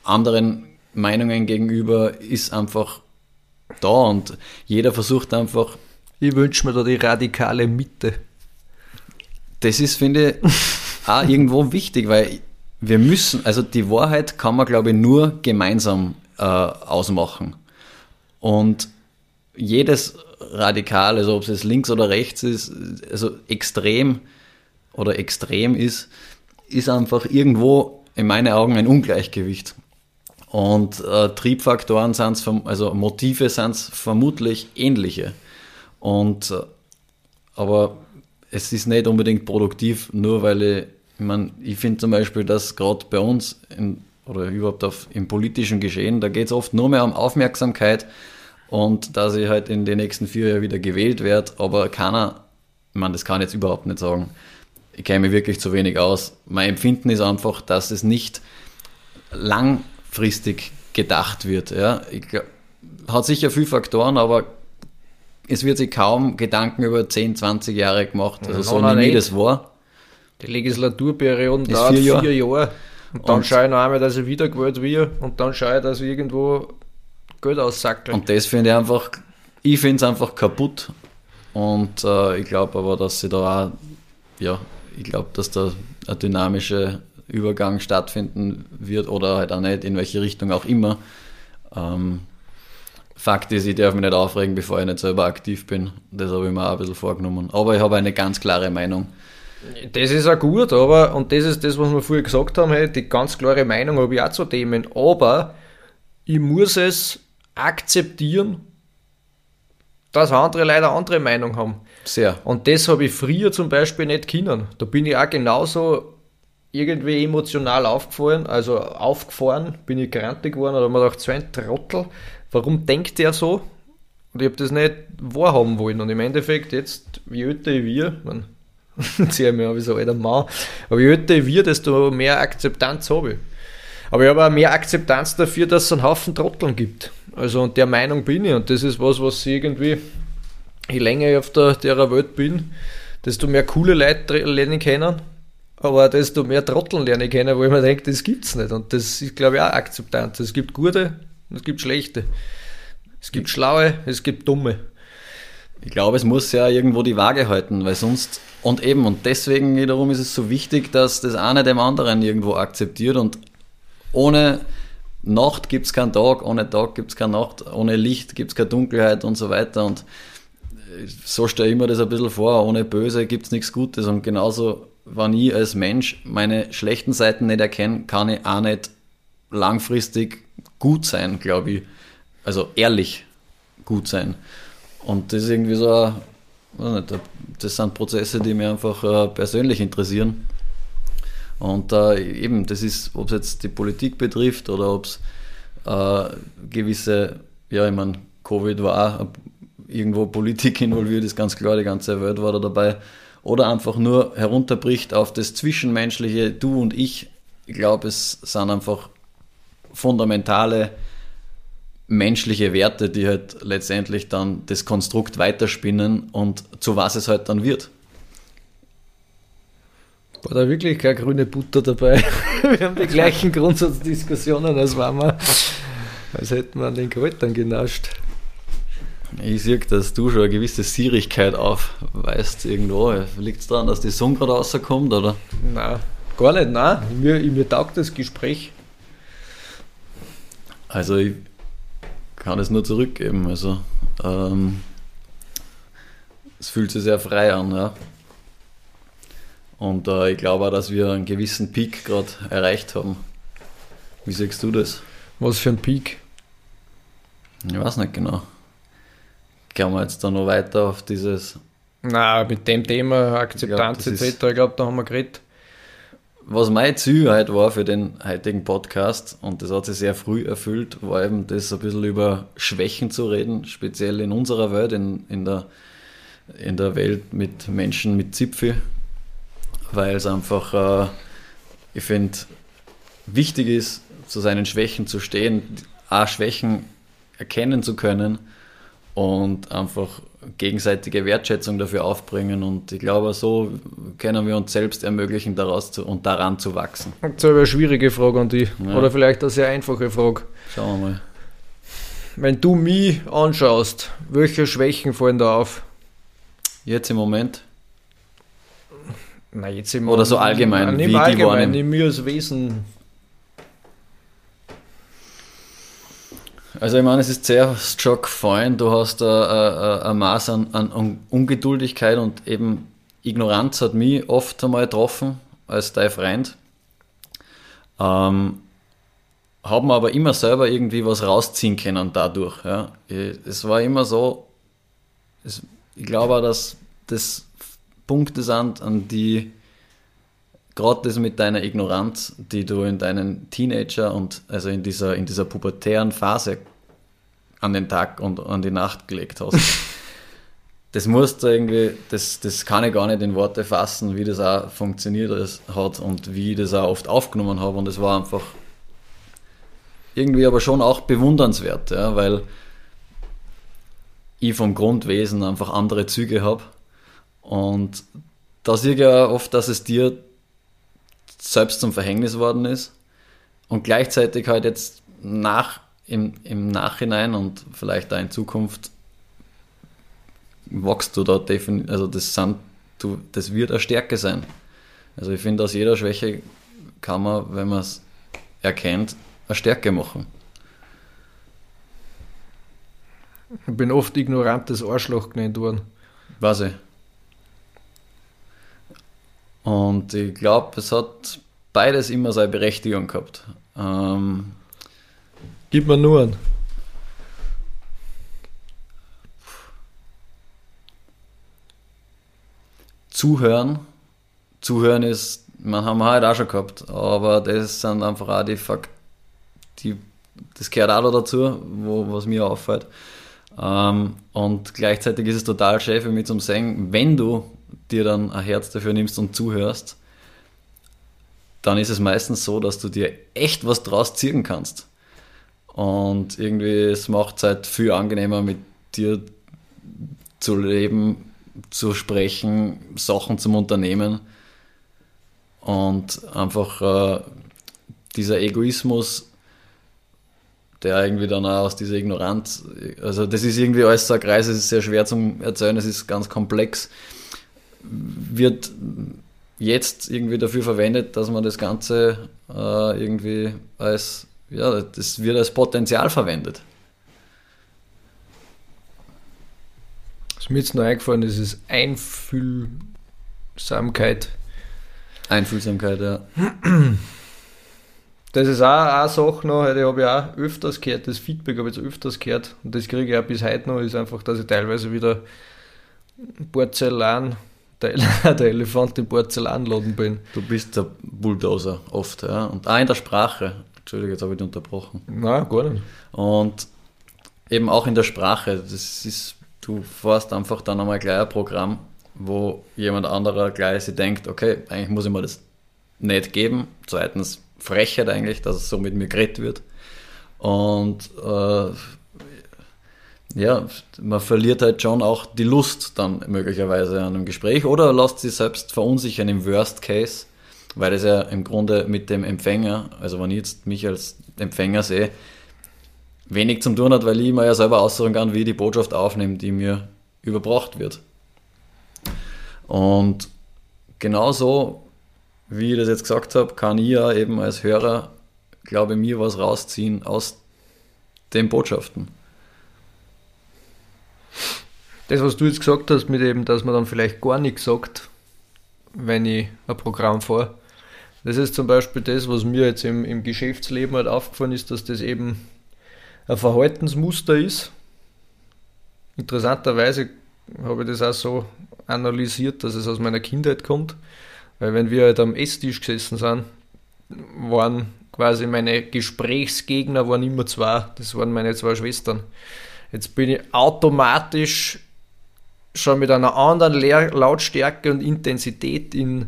anderen Meinungen gegenüber ist einfach da und jeder versucht einfach. Ich wünsche mir da die radikale Mitte. Das ist, finde ich, auch irgendwo wichtig, weil wir müssen, also die Wahrheit kann man, glaube ich, nur gemeinsam äh, ausmachen. Und jedes Radikal, also ob es links oder rechts ist, also extrem oder extrem ist, ist einfach irgendwo in meinen Augen ein Ungleichgewicht. Und äh, Triebfaktoren sind es, also Motive sind es vermutlich ähnliche. Und, äh, aber es ist nicht unbedingt produktiv, nur weil ich, ich meine, ich finde zum Beispiel, dass gerade bei uns in, oder überhaupt auf, im politischen Geschehen, da geht es oft nur mehr um Aufmerksamkeit und dass ich halt in den nächsten vier Jahren wieder gewählt werde, aber keiner, ich meine, das kann ich jetzt überhaupt nicht sagen. Ich kenne mich wirklich zu wenig aus. Mein Empfinden ist einfach, dass es nicht lang langfristig gedacht wird. Ja. Ich, hat sicher viele Faktoren, aber es wird sich kaum Gedanken über 10, 20 Jahre gemacht. Also so nie das war. Die Legislaturperiode dauert vier, vier Jahre. Und dann und schaue ich noch einmal, dass ich wiedergewählt werde und dann schaue ich, dass ich irgendwo Geld aussackle. Und das finde ich einfach, ich finde es einfach kaputt. Und äh, ich glaube aber, dass sie da auch, ja, ich glaube, dass da eine dynamische Übergang stattfinden wird oder halt auch nicht, in welche Richtung auch immer. Ähm, Fakt ist, ich darf mich nicht aufregen, bevor ich nicht selber aktiv bin. Das habe ich mir auch ein bisschen vorgenommen. Aber ich habe eine ganz klare Meinung. Das ist auch gut, aber, und das ist das, was wir vorher gesagt haben, hey, die ganz klare Meinung habe ich auch zu Themen, aber ich muss es akzeptieren, dass andere leider andere Meinung haben. Sehr. Und das habe ich früher zum Beispiel nicht können. Da bin ich auch genauso irgendwie emotional aufgefallen, also aufgefahren, bin ich grantig geworden oder mir gedacht, so ein Trottel, warum denkt der so? Und ich habe das nicht wahrhaben wollen. Und im Endeffekt, jetzt, wie älter ich wir, man, ziehe ich mir wie so alter Mann, aber je älter ich wir, desto mehr Akzeptanz habe ich. Aber ich habe auch mehr Akzeptanz dafür, dass es einen Haufen Trotteln gibt. Also, und der Meinung bin ich. Und das ist was, was ich irgendwie, je länger ich auf der, der Welt bin, desto mehr coole Leute lernen können aber desto mehr Trotteln lerne ich kennen, wo ich mir denke, das gibt's nicht. Und das ist, glaube ich, auch Akzeptanz. Es gibt gute und es gibt schlechte. Es gibt schlaue, es gibt dumme. Ich glaube, es muss ja irgendwo die Waage halten, weil sonst, und eben, und deswegen wiederum ist es so wichtig, dass das eine dem anderen irgendwo akzeptiert und ohne Nacht gibt es keinen Tag, ohne Tag gibt es keine Nacht, ohne Licht gibt es keine Dunkelheit und so weiter. Und so stelle ich mir das ein bisschen vor, ohne Böse gibt es nichts Gutes und genauso wenn ich als Mensch meine schlechten Seiten nicht erkenne, kann ich auch nicht langfristig gut sein, glaube ich. Also ehrlich gut sein. Und das ist irgendwie so, nicht, das sind Prozesse, die mich einfach äh, persönlich interessieren. Und äh, eben, das ist, ob es jetzt die Politik betrifft oder ob es äh, gewisse, ja, ich meine, Covid war auch irgendwo Politik involviert, ist ganz klar, die ganze Welt war da dabei oder einfach nur herunterbricht auf das Zwischenmenschliche, du und ich. Ich glaube, es sind einfach fundamentale menschliche Werte, die halt letztendlich dann das Konstrukt weiterspinnen und zu was es halt dann wird. War da wirklich keine grüne Butter dabei? wir haben die gleichen Grundsatzdiskussionen, als waren wir, als hätten wir an den Kräutern genascht. Ich sehe, dass du schon eine gewisse Sierigkeit aufweist irgendwo. Liegt es daran, dass die Sonne gerade rauskommt, oder? Nein, gar nicht, nein. Mir, mir taugt das Gespräch. Also ich kann es nur zurückgeben. Also ähm, es fühlt sich sehr frei an, ja. Und äh, ich glaube auch, dass wir einen gewissen Peak gerade erreicht haben. Wie siehst du das? Was für ein Peak? Ich weiß nicht genau. Gehen wir jetzt da noch weiter auf dieses. Na, mit dem Thema Akzeptanz etc., ich glaube, da haben wir geredet. Was mein Ziel heute war für den heutigen Podcast, und das hat sich sehr früh erfüllt, war eben das ein bisschen über Schwächen zu reden, speziell in unserer Welt, in, in, der, in der Welt mit Menschen mit Zipfel, weil es einfach, äh, ich finde, wichtig ist, zu seinen Schwächen zu stehen, auch Schwächen erkennen zu können und einfach gegenseitige Wertschätzung dafür aufbringen. Und ich glaube, so können wir uns selbst ermöglichen, daraus zu, und daran zu wachsen. Habe ich eine schwierige Frage an dich. Ja. Oder vielleicht eine sehr einfache Frage. Schauen wir mal. Wenn du mich anschaust, welche Schwächen fallen da auf? Jetzt im Moment? Na, jetzt im Oder so allgemein, wie allgemein, die mir als Wesen Also ich meine, es ist sehr schon gefallen, du hast ein Maß an, an, Ungeduldigkeit und eben Ignoranz hat mich oft einmal getroffen als dein Freund. Ähm, haben aber immer selber irgendwie was rausziehen können dadurch. Ja. Es war immer so, es, ich glaube auch, dass das Punkte sind, an die gerade das mit deiner Ignoranz, die du in deinen Teenager und also in dieser, in dieser pubertären Phase an den Tag und an die Nacht gelegt hast. das musst du irgendwie, das, das kann ich gar nicht in Worte fassen, wie das auch funktioniert hat und wie ich das auch oft aufgenommen habe. Und es war einfach irgendwie aber schon auch bewundernswert, ja, weil ich vom Grundwesen einfach andere Züge habe. Und da sehe ich ja oft, dass es dir selbst zum Verhängnis worden ist und gleichzeitig halt jetzt nach, im, im Nachhinein und vielleicht da in Zukunft wachst du da definitiv, also das, sind, du, das wird eine Stärke sein. Also ich finde, aus jeder Schwäche kann man, wenn man es erkennt, eine Stärke machen. Ich bin oft ignorantes Arschloch genannt worden. Weiß ich. Und ich glaube, es hat beides immer seine Berechtigung gehabt. Ähm, Gib mir nur einen. Zuhören. Zuhören ist, man haben wir halt auch schon gehabt, aber das sind einfach auch die Fakten, die, das gehört auch dazu, wo, was mir auffällt. Ähm, und gleichzeitig ist es total schön für mich zum Singen, wenn du dir dann ein Herz dafür nimmst und zuhörst, dann ist es meistens so, dass du dir echt was draus ziehen kannst. Und irgendwie, es macht es halt viel angenehmer, mit dir zu leben, zu sprechen, Sachen zum Unternehmen. Und einfach äh, dieser Egoismus, der irgendwie dann auch aus dieser Ignoranz, also das ist irgendwie alles so ein Kreis, es ist sehr schwer zum Erzählen, es ist ganz komplex wird jetzt irgendwie dafür verwendet, dass man das Ganze äh, irgendwie als, ja, das wird als Potenzial verwendet. Was mir jetzt noch eingefallen ist, ist Einfühlsamkeit. Einfühlsamkeit, ja. Das ist auch eine Sache noch, die habe ich auch öfters gehört, das Feedback habe ich jetzt öfters gehört und das kriege ich auch bis heute noch, ist einfach, dass ich teilweise wieder Porzellan der, der Elefant im Porzellanladen bin. Du bist der Bulldozer oft, ja. Und auch in der Sprache. Entschuldige, jetzt habe ich dich unterbrochen. Nein, gar nicht. Und eben auch in der Sprache. Das ist, du fährst einfach dann einmal gleich ein Programm, wo jemand anderer gleich sich denkt, okay, eigentlich muss ich mir das nicht geben. Zweitens Frechheit eigentlich, dass es so mit mir geredet wird. Und äh, ja, man verliert halt schon auch die Lust dann möglicherweise an einem Gespräch oder lässt sich selbst verunsichern im Worst Case, weil es ja im Grunde mit dem Empfänger, also wenn ich jetzt mich als Empfänger sehe, wenig zum tun hat, weil ich mir ja selber aussuchen kann, wie ich die Botschaft aufnehme, die mir überbracht wird. Und genauso, wie ich das jetzt gesagt habe, kann ich ja eben als Hörer, glaube ich, mir was rausziehen aus den Botschaften das, was du jetzt gesagt hast, mit eben, dass man dann vielleicht gar nichts sagt, wenn ich ein Programm fahre, das ist zum Beispiel das, was mir jetzt im, im Geschäftsleben halt aufgefallen ist, dass das eben ein Verhaltensmuster ist. Interessanterweise habe ich das auch so analysiert, dass es aus meiner Kindheit kommt. Weil wenn wir halt am Esstisch gesessen sind, waren quasi meine Gesprächsgegner waren immer zwei. Das waren meine zwei Schwestern. Jetzt bin ich automatisch schon mit einer anderen Lautstärke und Intensität in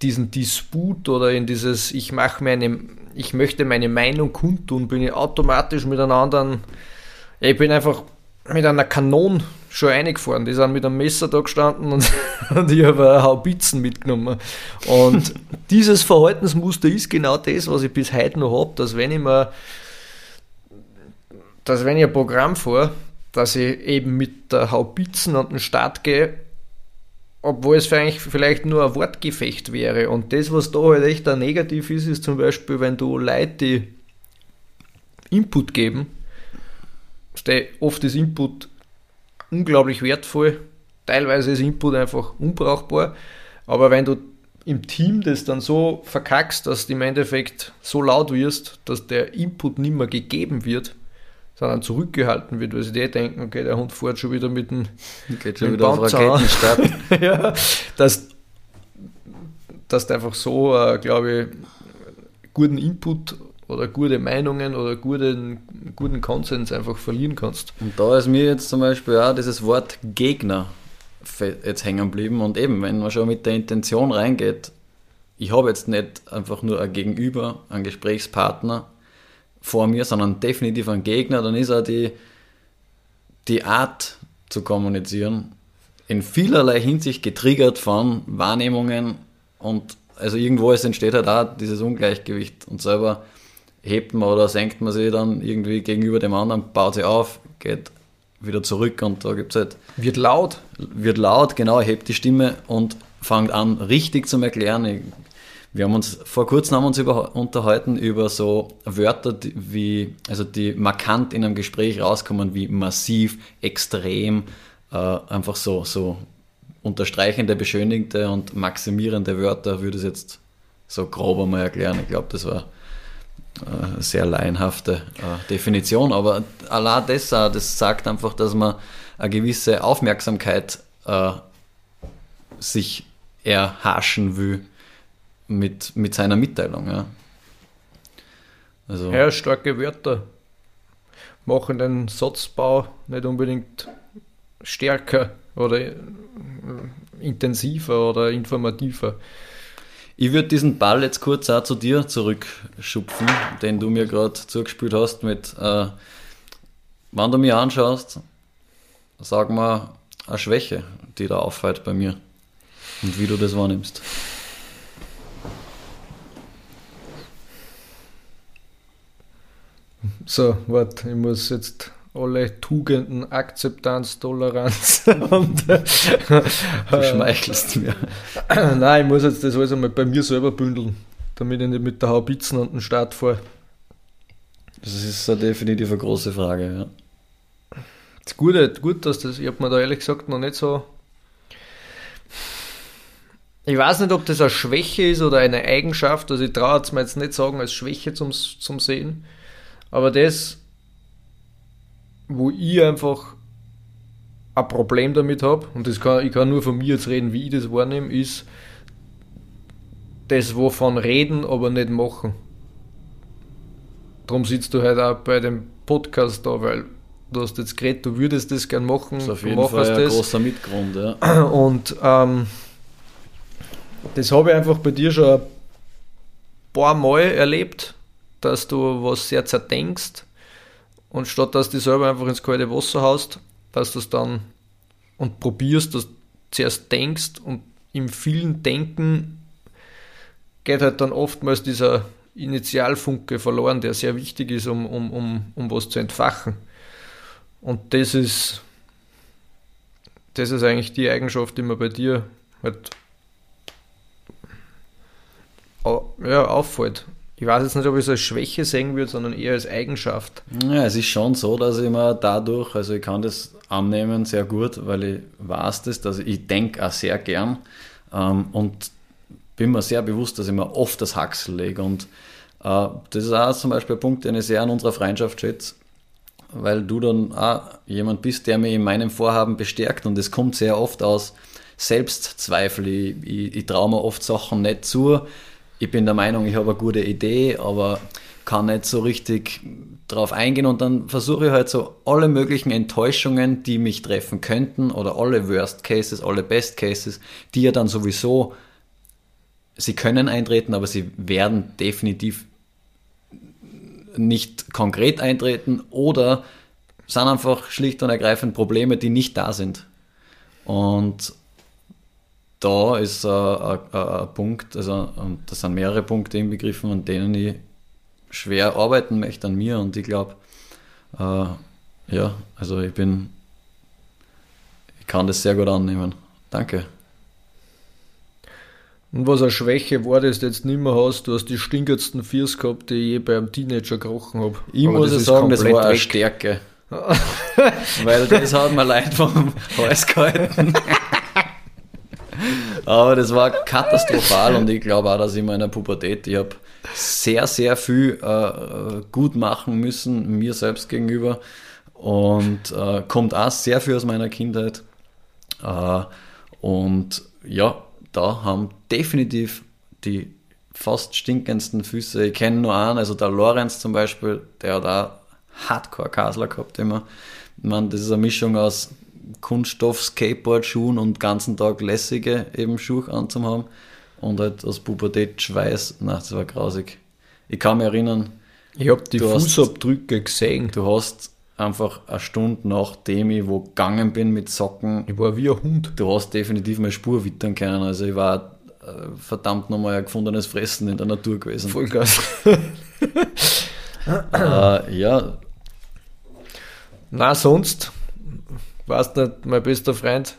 diesen Disput oder in dieses ich mache meine ich möchte meine Meinung kundtun, bin ich automatisch mit einer anderen ich bin einfach mit einer Kanone schon eingefahren. Die sind mit einem Messer da gestanden und, und ich habe Haubitzen mitgenommen. Und dieses Verhaltensmuster ist genau das, was ich bis heute noch habe, dass wenn ich mir, dass wenn ich ein Programm fahre, dass ich eben mit der Haubitzen an den Start gehe, obwohl es eigentlich vielleicht nur ein Wortgefecht wäre. Und das, was da halt echt negativ ist, ist zum Beispiel, wenn du Leute die Input geben, oft ist Input unglaublich wertvoll, teilweise ist Input einfach unbrauchbar, aber wenn du im Team das dann so verkackst, dass du im Endeffekt so laut wirst, dass der Input nicht mehr gegeben wird, sondern zurückgehalten wird, weil sie die denken, okay, der Hund fährt schon wieder mit dem Geht schon wieder auf Raketenstart. ja, dass, dass du einfach so, äh, glaube ich, guten Input oder gute Meinungen oder guten, guten Konsens einfach verlieren kannst. Und da ist mir jetzt zum Beispiel auch dieses Wort Gegner jetzt hängen geblieben und eben, wenn man schon mit der Intention reingeht, ich habe jetzt nicht einfach nur ein Gegenüber, einen Gesprächspartner, vor mir, sondern definitiv ein Gegner, dann ist auch die, die Art zu kommunizieren in vielerlei Hinsicht getriggert von Wahrnehmungen und also irgendwo es entsteht halt auch dieses Ungleichgewicht und selber hebt man oder senkt man sich dann irgendwie gegenüber dem anderen, baut sich auf, geht wieder zurück und da gibt es halt. Wird laut. Wird laut, genau, hebt die Stimme und fängt an, richtig zu erklären. Ich wir haben uns vor kurzem haben uns über, unterhalten über so Wörter, die, wie, also die markant in einem Gespräch rauskommen, wie massiv, extrem, äh, einfach so, so unterstreichende, beschönigende und maximierende Wörter, würde ich jetzt so grob einmal erklären. Ich glaube, das war eine äh, sehr laienhafte äh, Definition, aber allein das, das sagt einfach, dass man eine gewisse Aufmerksamkeit äh, sich erhaschen will mit, mit seiner Mitteilung. Ja. Also, ja, starke Wörter machen den Satzbau nicht unbedingt stärker oder äh, intensiver oder informativer. Ich würde diesen Ball jetzt kurz auch zu dir zurückschupfen, den du mir gerade zugespielt hast mit, äh, wenn du mir anschaust, sag mal eine Schwäche, die da auffällt bei mir und wie du das wahrnimmst. So, warte, ich muss jetzt alle Tugenden, Akzeptanz, Toleranz und. du schmeichelst mir. Nein, ich muss jetzt das alles einmal bei mir selber bündeln, damit ich nicht mit der Haubitzen an den Start fahre. Das ist eine definitiv eine große Frage, ja. Das Gute, gut, dass das, ich habe mir da ehrlich gesagt noch nicht so. Ich weiß nicht, ob das eine Schwäche ist oder eine Eigenschaft, also ich traue es mir jetzt nicht sagen als Schwäche zum, zum Sehen aber das, wo ich einfach ein Problem damit habe, und das kann, ich kann nur von mir jetzt reden, wie ich das wahrnehme, ist das, wovon reden, aber nicht machen. Darum sitzt du halt auch bei dem Podcast da, weil du hast jetzt geredet, du würdest das gern machen. Das ist auf jeden Fall ein das. großer Mitgrund, ja. Und ähm, das habe ich einfach bei dir schon ein paar Mal erlebt, dass du was sehr zerdenkst und statt dass du selber einfach ins kalte Wasser haust, dass du es dann und probierst, dass du zuerst denkst und im vielen Denken geht halt dann oftmals dieser Initialfunke verloren, der sehr wichtig ist, um, um, um, um was zu entfachen. Und das ist, das ist eigentlich die Eigenschaft, die mir bei dir halt ja, auffällt. Ich weiß jetzt nicht, ob ich es als Schwäche sehen würde, sondern eher als Eigenschaft. Ja, es ist schon so, dass ich mir dadurch, also ich kann das annehmen sehr gut, weil ich weiß das, dass ich denke auch sehr gern ähm, und bin mir sehr bewusst, dass ich mir oft das Haxel lege und äh, das ist auch zum Beispiel ein Punkt, den ich sehr an unserer Freundschaft schätze, weil du dann auch jemand bist, der mich in meinem Vorhaben bestärkt und es kommt sehr oft aus Selbstzweifel. Ich, ich, ich traue mir oft Sachen nicht zu, ich bin der Meinung, ich habe eine gute Idee, aber kann nicht so richtig drauf eingehen und dann versuche ich halt so alle möglichen Enttäuschungen, die mich treffen könnten oder alle Worst Cases, alle Best Cases, die ja dann sowieso, sie können eintreten, aber sie werden definitiv nicht konkret eintreten oder sind einfach schlicht und ergreifend Probleme, die nicht da sind. Und da ist äh, ein Punkt, also das sind mehrere Punkte inbegriffen, an denen ich schwer arbeiten möchte an mir und ich glaube, äh, ja, also ich bin, ich kann das sehr gut annehmen. Danke. Und was eine Schwäche war, das du jetzt nicht mehr hast, du hast die stinkertsten Viers gehabt, die ich je bei einem Teenager gerochen habe. Ich Aber muss das sagen, das war eine weg. Stärke. Weil das hat mir leid vom Hals gehalten. Aber das war katastrophal und ich glaube auch, dass ich in meiner Pubertät, ich habe sehr, sehr viel äh, gut machen müssen, mir selbst gegenüber und äh, kommt auch sehr viel aus meiner Kindheit. Äh, und ja, da haben definitiv die fast stinkendsten Füße. Ich kenne nur einen, also der Lorenz zum Beispiel, der hat auch Hardcore-Kasler gehabt immer. Ich meine, das ist eine Mischung aus Kunststoff, Skateboard-Schuhen und ganzen Tag lässige eben Schuhe anzuhaben und halt aus Pubertät Schweiß. Na, das war grausig. Ich kann mich erinnern. Ich habe die Fußabdrücke gesehen. Du hast einfach eine Stunde nachdem ich wo gegangen bin mit Socken. Ich war wie ein Hund. Du hast definitiv meine Spur wittern können. Also ich war äh, verdammt nochmal ein gefundenes Fressen in der Natur gewesen. Vollgas. äh, ja. Na, sonst, weißt nicht, mein bester Freund.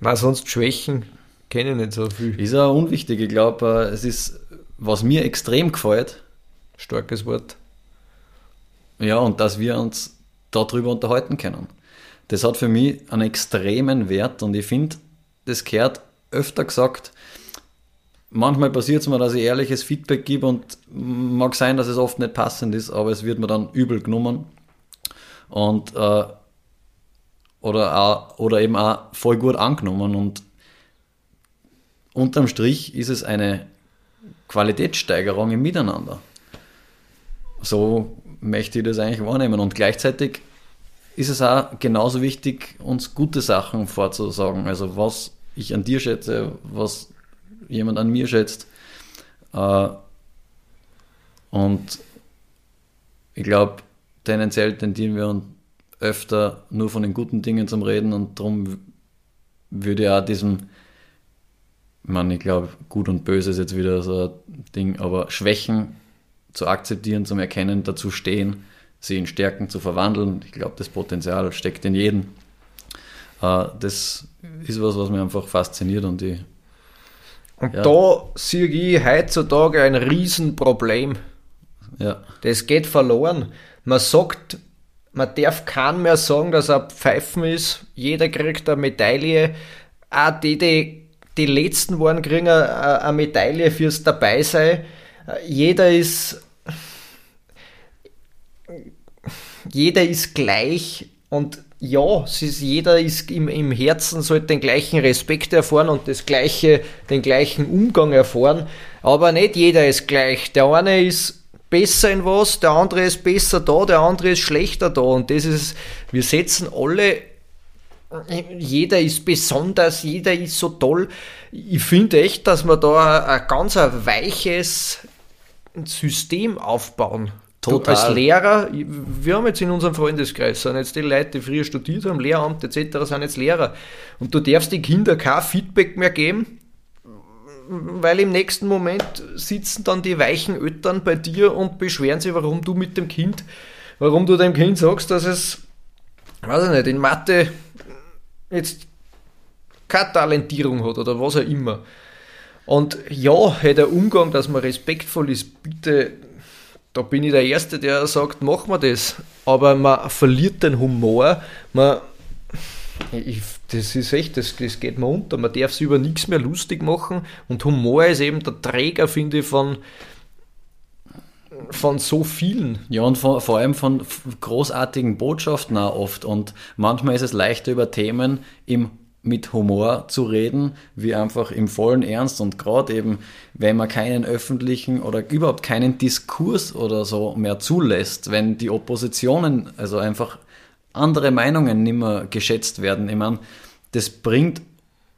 Na, sonst Schwächen kenne ich nicht so viel. Ist auch unwichtig. Ich glaube, äh, es ist, was mir extrem gefällt. Starkes Wort ja, und dass wir uns darüber unterhalten können. Das hat für mich einen extremen Wert und ich finde, das gehört öfter gesagt. Manchmal passiert es mir, dass ich ehrliches Feedback gebe und mag sein, dass es oft nicht passend ist, aber es wird mir dann übel genommen. Und äh, oder, auch, oder eben auch voll gut angenommen. Und unterm Strich ist es eine Qualitätssteigerung im Miteinander. So möchte ich das eigentlich wahrnehmen. Und gleichzeitig ist es auch genauso wichtig, uns gute Sachen vorzusagen. Also was ich an dir schätze, was jemand an mir schätzt. Äh, und ich glaube, tendenziell tendieren wir öfter nur von den guten Dingen zum Reden und darum würde ja diesem, ich meine, ich glaube, gut und böse ist jetzt wieder so ein Ding, aber Schwächen zu akzeptieren, zum Erkennen, dazu stehen, sie in Stärken zu verwandeln. Ich glaube, das Potenzial steckt in jedem. Äh, das ist was, was mich einfach fasziniert und ich. Und ja. da sehe ich heutzutage ein Riesenproblem. Ja. Das geht verloren. Man sagt, man darf keinen mehr sagen, dass er Pfeifen ist. Jeder kriegt eine Medaille. Auch die, die die letzten waren, kriegen eine, eine Medaille fürs Dabeisein. Jeder ist jeder ist gleich und ja, ist, jeder ist im, im Herzen sollte den gleichen Respekt erfahren und das gleiche, den gleichen Umgang erfahren, aber nicht jeder ist gleich. Der eine ist besser in was, der andere ist besser da, der andere ist schlechter da und das ist, wir setzen alle jeder ist besonders, jeder ist so toll. Ich finde echt, dass wir da ein ganz ein weiches System aufbauen. Total. Du als Lehrer, wir haben jetzt in unserem Freundeskreis, sind jetzt die Leute, die früher studiert haben, Lehramt etc., sind jetzt Lehrer. Und du darfst den Kindern kein Feedback mehr geben, weil im nächsten Moment sitzen dann die weichen Eltern bei dir und beschweren sich, warum du mit dem Kind, warum du dem Kind sagst, dass es, weiß ich nicht, in Mathe jetzt keine Talentierung hat oder was auch immer. Und ja, hey, der Umgang, dass man respektvoll ist, bitte da bin ich der Erste, der sagt, machen wir das. Aber man verliert den Humor. Man, ich, das ist echt, das, das geht mir unter. Man darf sich über nichts mehr lustig machen. Und Humor ist eben der Träger, finde ich, von, von so vielen. Ja, und vor, vor allem von großartigen Botschaften auch oft. Und manchmal ist es leichter über Themen im mit Humor zu reden, wie einfach im vollen Ernst und gerade eben, wenn man keinen öffentlichen oder überhaupt keinen Diskurs oder so mehr zulässt, wenn die Oppositionen, also einfach andere Meinungen nicht mehr geschätzt werden. Ich meine, das bringt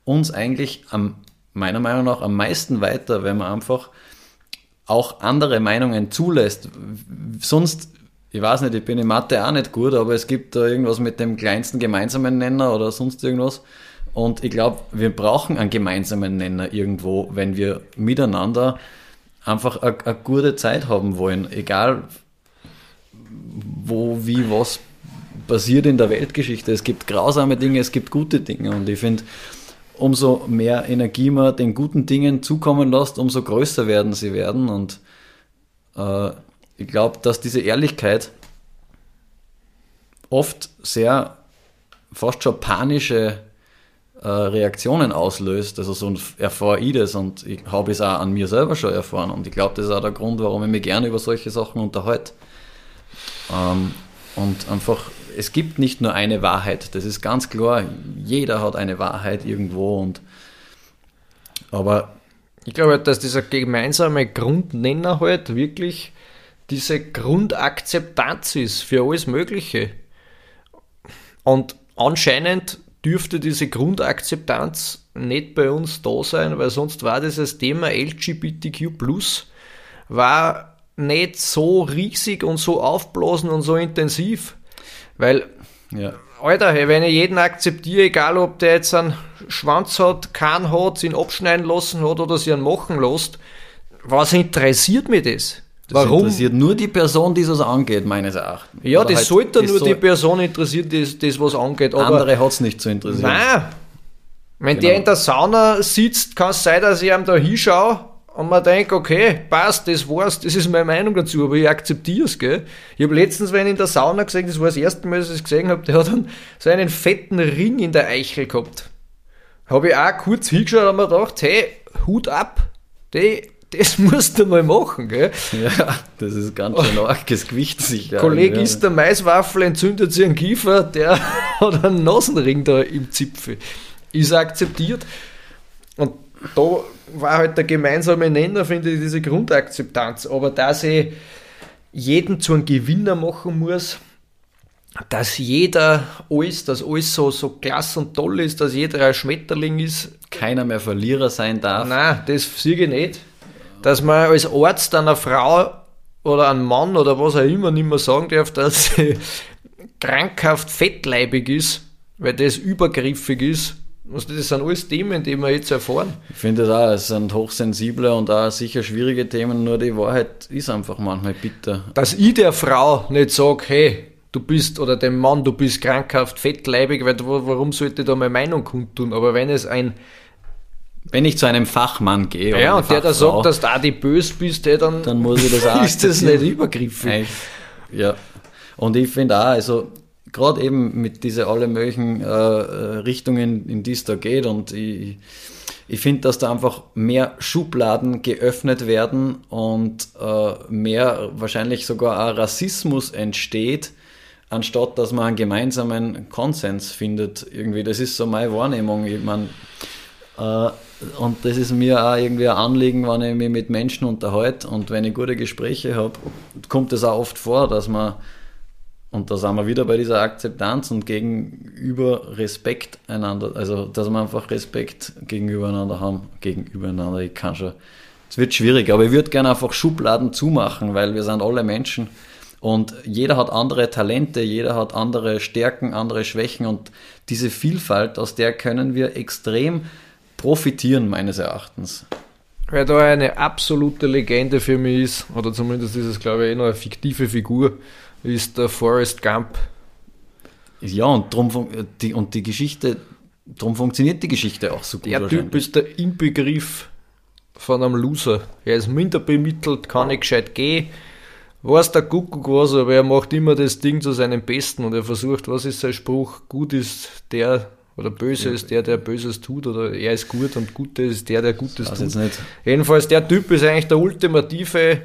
uns eigentlich am, meiner Meinung nach am meisten weiter, wenn man einfach auch andere Meinungen zulässt. Sonst ich weiß nicht, ich bin in Mathe auch nicht gut, aber es gibt da irgendwas mit dem kleinsten gemeinsamen Nenner oder sonst irgendwas. Und ich glaube, wir brauchen einen gemeinsamen Nenner irgendwo, wenn wir miteinander einfach eine, eine gute Zeit haben wollen. Egal, wo, wie, was passiert in der Weltgeschichte. Es gibt grausame Dinge, es gibt gute Dinge. Und ich finde, umso mehr Energie man den guten Dingen zukommen lässt, umso größer werden sie werden. Und äh, ich glaube, dass diese Ehrlichkeit oft sehr fast schon panische äh, Reaktionen auslöst. Also so erfahre ich das und ich habe es auch an mir selber schon erfahren. Und ich glaube, das ist auch der Grund, warum ich mich gerne über solche Sachen unterhalte. Ähm, und einfach, es gibt nicht nur eine Wahrheit, das ist ganz klar. Jeder hat eine Wahrheit irgendwo und aber ich glaube, dass dieser gemeinsame Grundnenner halt wirklich diese Grundakzeptanz ist für alles Mögliche. Und anscheinend dürfte diese Grundakzeptanz nicht bei uns da sein, weil sonst war dieses Thema LGBTQ war nicht so riesig und so aufblasen und so intensiv. Weil, ja. Alter, wenn ich jeden akzeptiere, egal ob der jetzt einen Schwanz hat, keinen hat, ihn abschneiden lassen hat oder sie ihn machen lässt, was interessiert mich das? Das Warum? interessiert nur die Person, die es angeht, meines Erachtens. Ja, Oder das halt sollte nur so die Person interessieren, die das was angeht. Aber andere hat es nicht zu interessieren. Nein. Wenn genau. der in der Sauna sitzt, kann es sein, dass ich ihm da hinschaue und man denkt, okay, passt, das war's, das ist meine Meinung dazu, aber ich akzeptiere es, gell. Ich habe letztens, wenn in der Sauna gesehen, das war das erste Mal, dass ich es gesehen habe, der hat dann so einen fetten Ring in der Eichel gehabt. Habe ich auch kurz hingeschaut und mir gedacht, hey, Hut ab, die das musst du mal machen, gell? Ja, das ist ganz schön arges Gewicht sicher. Kollege ja. isst der Maiswaffel, entzündet sich einen Kiefer, der hat einen Nasenring da im Zipfel. Ist akzeptiert. Und da war halt der gemeinsame Nenner, finde ich, diese Grundakzeptanz. Aber dass ich jeden zu einem Gewinner machen muss, dass jeder alles, dass alles so, so klasse und toll ist, dass jeder ein Schmetterling ist. Keiner mehr Verlierer sein darf. Nein, das sehe ich nicht dass man als Arzt einer Frau oder einem Mann oder was auch immer nicht mehr sagen darf, dass sie krankhaft fettleibig ist, weil das übergriffig ist. Das sind alles Themen, die wir jetzt erfahren. Ich finde das auch, es sind hochsensible und auch sicher schwierige Themen, nur die Wahrheit ist einfach manchmal bitter. Dass ich der Frau nicht sage, hey, du bist, oder dem Mann, du bist krankhaft fettleibig, weil warum sollte ich da meine Meinung kundtun? Aber wenn es ein wenn ich zu einem Fachmann gehe. Ja, und der da sagt, dass du auch die bös bist, der dann, dann muss ich das auch. ist das nicht übergriffig. Ja. Und ich finde auch, also gerade eben mit diesen alle möglichen äh, Richtungen, in die es da geht und ich, ich finde, dass da einfach mehr Schubladen geöffnet werden und äh, mehr wahrscheinlich sogar auch Rassismus entsteht, anstatt dass man einen gemeinsamen Konsens findet. Irgendwie, das ist so meine Wahrnehmung. Ich meine, äh, und das ist mir auch irgendwie ein Anliegen, wenn ich mich mit Menschen unterhalte und wenn ich gute Gespräche habe, kommt es auch oft vor, dass man, und da sind wir wieder bei dieser Akzeptanz und gegenüber Respekt einander, also dass wir einfach Respekt gegenübereinander haben, gegenübereinander, ich kann schon, es wird schwierig, aber ich würde gerne einfach Schubladen zumachen, weil wir sind alle Menschen und jeder hat andere Talente, jeder hat andere Stärken, andere Schwächen und diese Vielfalt, aus der können wir extrem profitieren, meines Erachtens. Wer da eine absolute Legende für mich ist, oder zumindest ist es, glaube ich, eh noch eine fiktive Figur, ist der Forrest Gump. Ja, und, drum, die, und die Geschichte, darum funktioniert die Geschichte auch so gut. Der Typ ist der Inbegriff von einem Loser. Er ist minder bemittelt, kann nicht gescheit gehen, weiß der Kuckuck was, aber er macht immer das Ding zu seinem Besten und er versucht, was ist sein Spruch? Gut ist der, oder böse ja. ist der, der Böses tut, oder er ist gut und Gute ist der, der Gutes tut. Jedenfalls, der Typ ist eigentlich der ultimative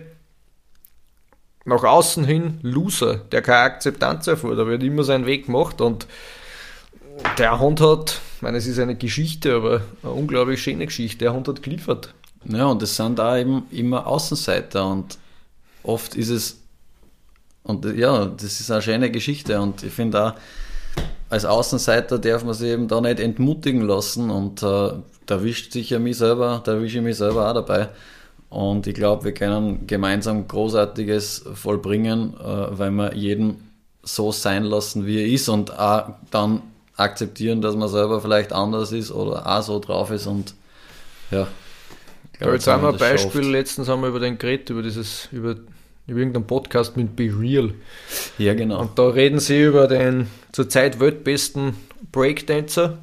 nach außen hin Loser, der keine Akzeptanz erfordert, der wird immer seinen Weg gemacht und der Hund hat, ich meine, es ist eine Geschichte, aber eine unglaublich schöne Geschichte, der Hund hat geliefert. Ja, und es sind da eben immer Außenseiter und oft ist es, und ja, das ist eine schöne Geschichte und ich finde auch, als Außenseiter darf man sich eben da nicht entmutigen lassen und äh, da wischt sich ja mich selber, da wische ich mich selber auch dabei. Und ich glaube, wir können gemeinsam Großartiges vollbringen, äh, weil wir jeden so sein lassen, wie er ist und auch dann akzeptieren, dass man selber vielleicht anders ist oder auch so drauf ist und ja. Glaub, jetzt haben wir ein Beispiel, schafft. letztens haben wir über den Gerät, über dieses, über, über irgendeinen Podcast mit Be Real. Ja, genau. Und da reden sie über den zurzeit weltbesten Breakdancer.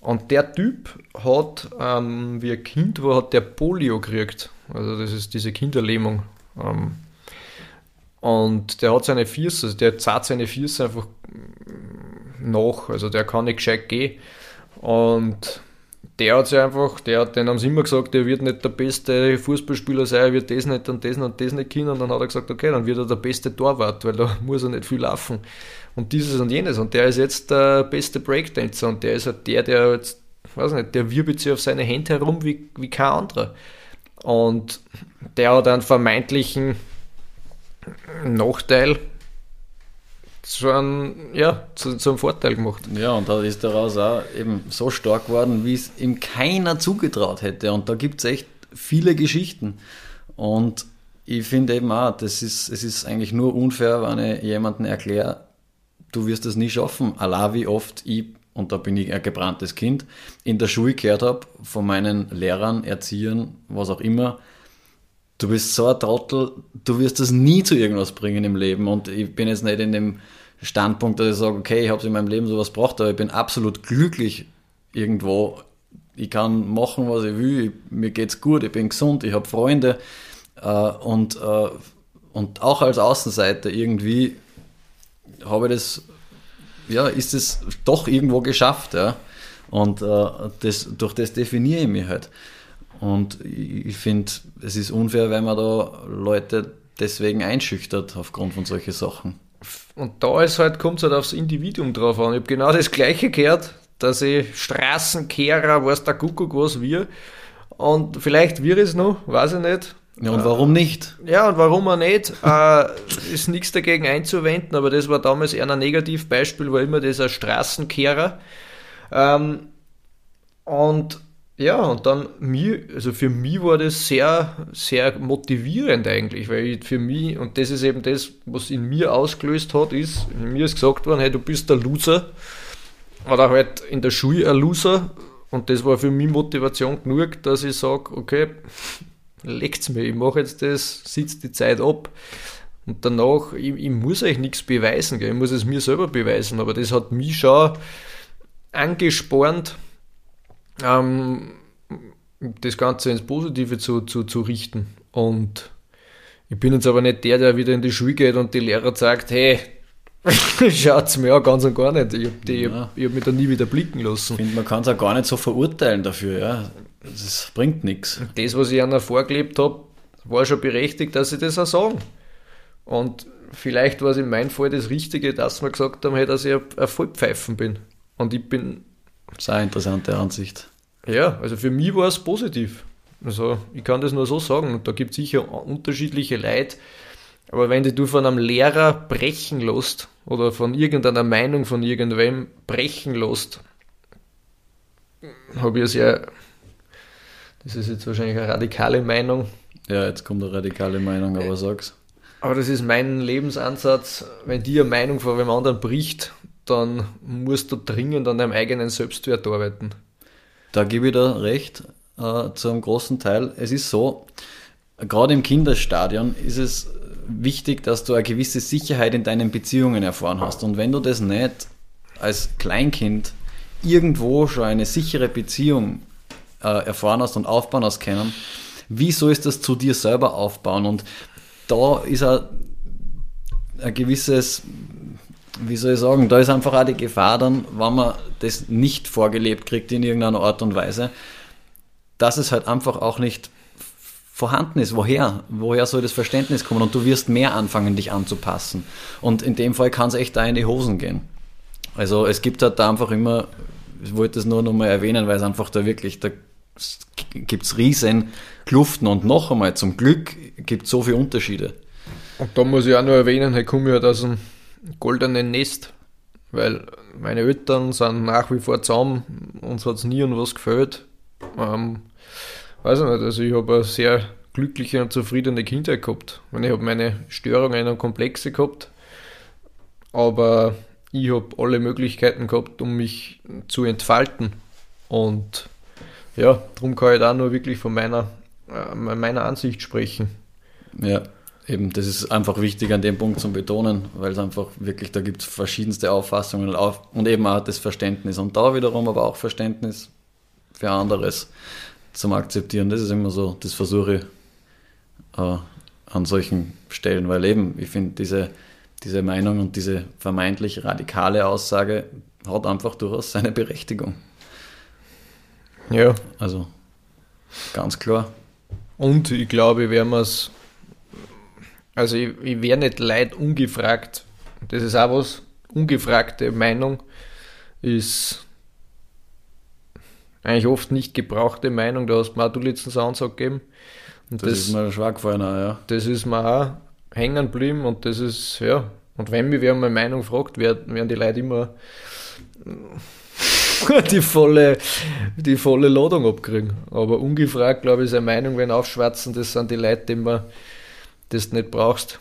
Und der Typ hat, ähm, wie ein Kind war, hat der Polio gekriegt. Also das ist diese Kinderlähmung. Ähm, und der hat seine Füße, also der zahlt seine Füße einfach nach. Also der kann nicht gescheit gehen. Und der hat sich einfach, der hat, den haben sie immer gesagt, der wird nicht der beste Fußballspieler sein, er wird das nicht und das und das nicht können. Und dann hat er gesagt, okay, dann wird er der beste Torwart, weil da muss er nicht viel laufen. Und dieses und jenes. Und der ist jetzt der beste Breakdancer und der ist halt der, der jetzt, weiß nicht, der wirbelt sich auf seine Hände herum wie, wie kein anderer. Und der hat einen vermeintlichen Nachteil, zu einem, ja, zu, zu einem Vorteil gemacht. Ja, und da ist daraus auch eben so stark geworden, wie es ihm keiner zugetraut hätte. Und da gibt es echt viele Geschichten. Und ich finde eben auch, das ist, es ist eigentlich nur unfair, wenn ich jemandem erkläre, du wirst es nie schaffen. Allah, wie oft ich, und da bin ich ein gebranntes Kind, in der Schule gehört habe, von meinen Lehrern, Erziehern, was auch immer, du bist so ein Trottel, du wirst das nie zu irgendwas bringen im Leben. Und ich bin jetzt nicht in dem Standpunkt, dass ich sage, okay, ich habe in meinem Leben sowas braucht, aber ich bin absolut glücklich irgendwo. Ich kann machen, was ich will, ich, mir geht's gut, ich bin gesund, ich habe Freunde äh, und, äh, und auch als Außenseiter irgendwie habe ich das, ja, ist es doch irgendwo geschafft, ja. Und äh, das, durch das definiere ich mich halt. Und ich finde, es ist unfair, wenn man da Leute deswegen einschüchtert aufgrund von solchen Sachen. Und da halt, kommt es halt aufs Individuum drauf an. Ich habe genau das gleiche gehört, dass ich Straßenkehrer, weiß der Kuckuck was wir. Und vielleicht wir es noch, weiß ich nicht. Ja, und warum nicht? Ja, und warum auch nicht? äh, ist nichts dagegen einzuwenden, aber das war damals eher ein Negativbeispiel, war immer dieser Straßenkehrer. Ähm, und ja, und dann mir, also für mich war das sehr, sehr motivierend eigentlich, weil ich für mich, und das ist eben das, was in mir ausgelöst hat, ist, mir ist gesagt worden, hey, du bist der Loser, oder halt in der Schule ein Loser, und das war für mich Motivation genug, dass ich sage, okay, legt's mir, ich mache jetzt das, sitze die Zeit ab, und danach, ich, ich muss euch nichts beweisen, gell? ich muss es mir selber beweisen, aber das hat mich schon angespornt, ähm, das Ganze ins Positive zu, zu, zu richten. Und ich bin jetzt aber nicht der, der wieder in die Schule geht und die Lehrer sagt, hey, schaut's mir an, ganz und gar nicht. Ich habe ja. hab mich da nie wieder blicken lassen. Ich finde, man kann es auch gar nicht so verurteilen dafür, ja. Das bringt nichts. Das, was ich einer vorgelebt habe, war schon berechtigt, dass sie das auch sagen. Und vielleicht war es in meinem Fall das Richtige, dass wir gesagt haben, hey, dass ich ein Vollpfeifen bin. Und ich bin sehr interessante Ansicht. Ja, also für mich war es positiv. Also ich kann das nur so sagen. Und da gibt es sicher unterschiedliche Leute. Aber wenn du von einem Lehrer brechen lässt oder von irgendeiner Meinung von irgendwem brechen lässt, habe ich es ja, das ist jetzt wahrscheinlich eine radikale Meinung. Ja, jetzt kommt eine radikale Meinung, aber sag's. Aber das ist mein Lebensansatz. Wenn die eine Meinung von einem anderen bricht, dann musst du dringend an deinem eigenen Selbstwert arbeiten. Da gebe ich dir recht, äh, zu einem großen Teil. Es ist so, gerade im Kinderstadion ist es wichtig, dass du eine gewisse Sicherheit in deinen Beziehungen erfahren hast. Und wenn du das nicht als Kleinkind irgendwo schon eine sichere Beziehung äh, erfahren hast und aufbauen hast können, wie sollst du das zu dir selber aufbauen? Und da ist ein, ein gewisses wie soll ich sagen, da ist einfach auch die Gefahr dann, wenn man das nicht vorgelebt kriegt in irgendeiner Art und Weise, dass es halt einfach auch nicht vorhanden ist. Woher? Woher soll das Verständnis kommen? Und du wirst mehr anfangen, dich anzupassen. Und in dem Fall kann es echt da in die Hosen gehen. Also es gibt halt da einfach immer, ich wollte es nur noch mal erwähnen, weil es einfach da wirklich, da gibt es riesen Kluften und noch einmal, zum Glück gibt es so viele Unterschiede. Und da muss ich auch noch erwähnen, ich komme ja aus dem goldenen Nest, weil meine Eltern sind nach wie vor zusammen, uns hat es nie an was gefällt. Ähm, weiß ich nicht, also ich habe eine sehr glückliche und zufriedene Kindheit gehabt. Ich habe meine Störungen und Komplexe gehabt, aber ich habe alle Möglichkeiten gehabt, um mich zu entfalten. Und ja, darum kann ich da nur wirklich von meiner, äh, meiner Ansicht sprechen. Ja, eben, das ist einfach wichtig an dem Punkt zu betonen, weil es einfach wirklich, da gibt es verschiedenste Auffassungen und eben auch das Verständnis. Und da wiederum aber auch Verständnis für anderes zum Akzeptieren. Das ist immer so, das versuche ich äh, an solchen Stellen, weil eben, ich finde, diese, diese Meinung und diese vermeintlich radikale Aussage hat einfach durchaus seine Berechtigung. Ja. Also, ganz klar. Und ich glaube, werden wir es, also ich, ich wäre nicht leid ungefragt, das ist auch was, ungefragte Meinung ist eigentlich oft nicht gebrauchte Meinung, da hast du mir auch du letztens eine Ansage gegeben. Und das, das ist mir schwer gefallen, auch, ja. Das ist mir auch hängen geblieben und das ist, ja, und wenn mich wer meine Meinung fragt, werden die Leute immer die volle, die volle Ladung abkriegen. Aber ungefragt, glaube ich, seine Meinung, wenn aufschwatzen, das sind die Leute, die man das nicht brauchst.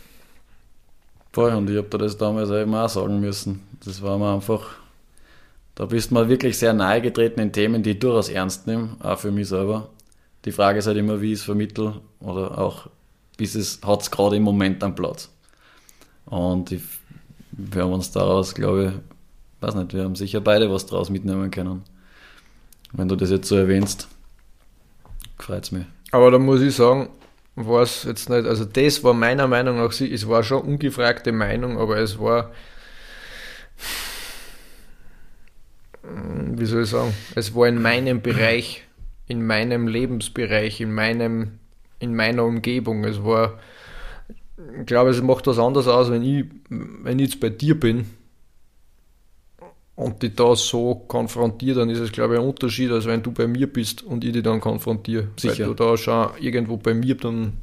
Voll, und ich habe dir das damals eben auch sagen müssen. Das war mir einfach, da bist du mal wirklich sehr nahe getreten in Themen, die ich durchaus ernst nehme, auch für mich selber. Die Frage ist halt immer, wie ich es vermittle oder auch, hat es gerade im Moment am Platz. Und ich, wir haben uns daraus, glaube ich, weiß nicht, wir haben sicher beide was daraus mitnehmen können. Wenn du das jetzt so erwähnst, freut es mich. Aber da muss ich sagen, war es jetzt nicht, also das war meiner Meinung nach, es war schon ungefragte Meinung, aber es war, wie soll ich sagen, es war in meinem Bereich in meinem Lebensbereich, in meinem, in meiner Umgebung. Es war, ich glaube, es macht was anderes aus, wenn ich, wenn ich jetzt bei dir bin und dich da so konfrontiere, dann ist es, glaube ich, ein Unterschied, als wenn du bei mir bist und ich dich dann konfrontiere. Sicher. Weil du da schon irgendwo bei mir dann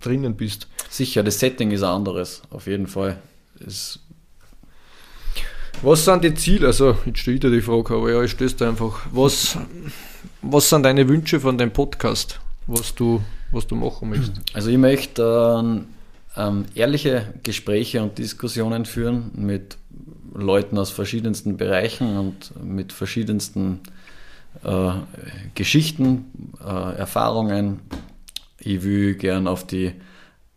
drinnen bist. Sicher, das Setting ist ein anderes, auf jeden Fall. Es was sind die Ziele? Also, jetzt steht da die Frage, aber ja, ich stößt einfach. Was, was sind deine Wünsche von deinem Podcast, was du, was du machen möchtest? Also, ich möchte ähm, ähm, ehrliche Gespräche und Diskussionen führen mit Leuten aus verschiedensten Bereichen und mit verschiedensten äh, Geschichten, äh, Erfahrungen. Ich will gern auf die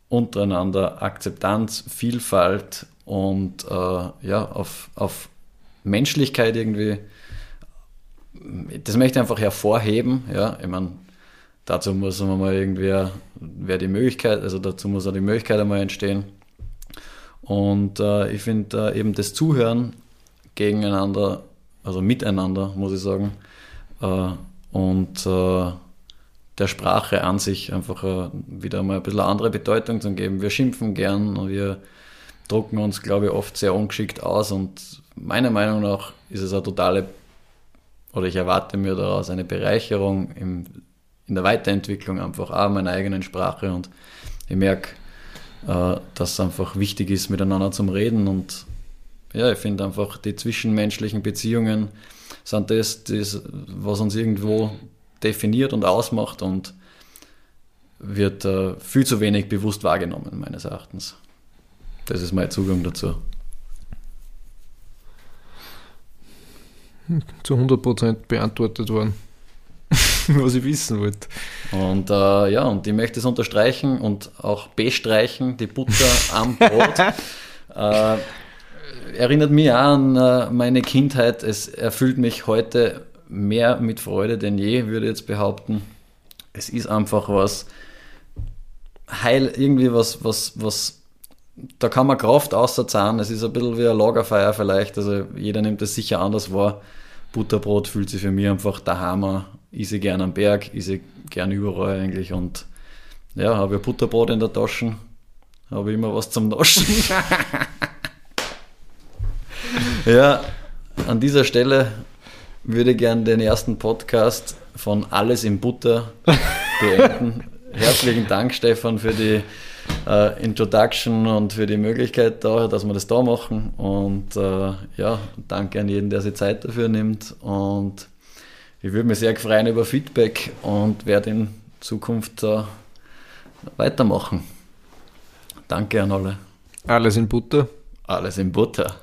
untereinander Akzeptanz, Vielfalt und äh, ja, auf, auf Menschlichkeit irgendwie, das möchte ich einfach hervorheben. Ja, ich meine, dazu muss man mal irgendwie, wer die Möglichkeit, also dazu muss auch die Möglichkeit einmal entstehen. Und äh, ich finde äh, eben das Zuhören gegeneinander, also miteinander, muss ich sagen, äh, und äh, der Sprache an sich einfach äh, wieder mal ein bisschen andere Bedeutung zu geben. Wir schimpfen gern und wir drucken uns, glaube ich, oft sehr ungeschickt aus und meiner Meinung nach ist es eine totale, oder ich erwarte mir daraus eine Bereicherung im, in der Weiterentwicklung einfach auch meiner eigenen Sprache und ich merke, äh, dass es einfach wichtig ist, miteinander zu reden und ja, ich finde einfach die zwischenmenschlichen Beziehungen sind das, das, was uns irgendwo definiert und ausmacht und wird äh, viel zu wenig bewusst wahrgenommen, meines Erachtens. Das ist mein Zugang dazu. Zu 100% beantwortet worden, was ich wissen wollte. Und äh, ja, und ich möchte es unterstreichen und auch bestreichen, die Butter am Brot. äh, erinnert mich an äh, meine Kindheit. Es erfüllt mich heute mehr mit Freude denn je, würde ich jetzt behaupten. Es ist einfach was heil, irgendwie was, was, was da kann man Kraft außerzahlen. Es ist ein bisschen wie ein Lagerfeuer vielleicht. Also jeder nimmt es sicher anders wahr. Butterbrot fühlt sich für mich einfach der Ich sehe gern am Berg, ich sehe gern überall eigentlich. Und ja, habe ich Butterbrot in der Tasche, habe ich immer was zum Naschen. ja, an dieser Stelle würde ich gern den ersten Podcast von Alles in Butter beenden. Herzlichen Dank, Stefan, für die äh, Introduction und für die Möglichkeit, da, dass wir das da machen. Und äh, ja, danke an jeden, der sich Zeit dafür nimmt. Und ich würde mich sehr freuen über Feedback und werde in Zukunft äh, weitermachen. Danke an alle. Alles in Butter. Alles in Butter.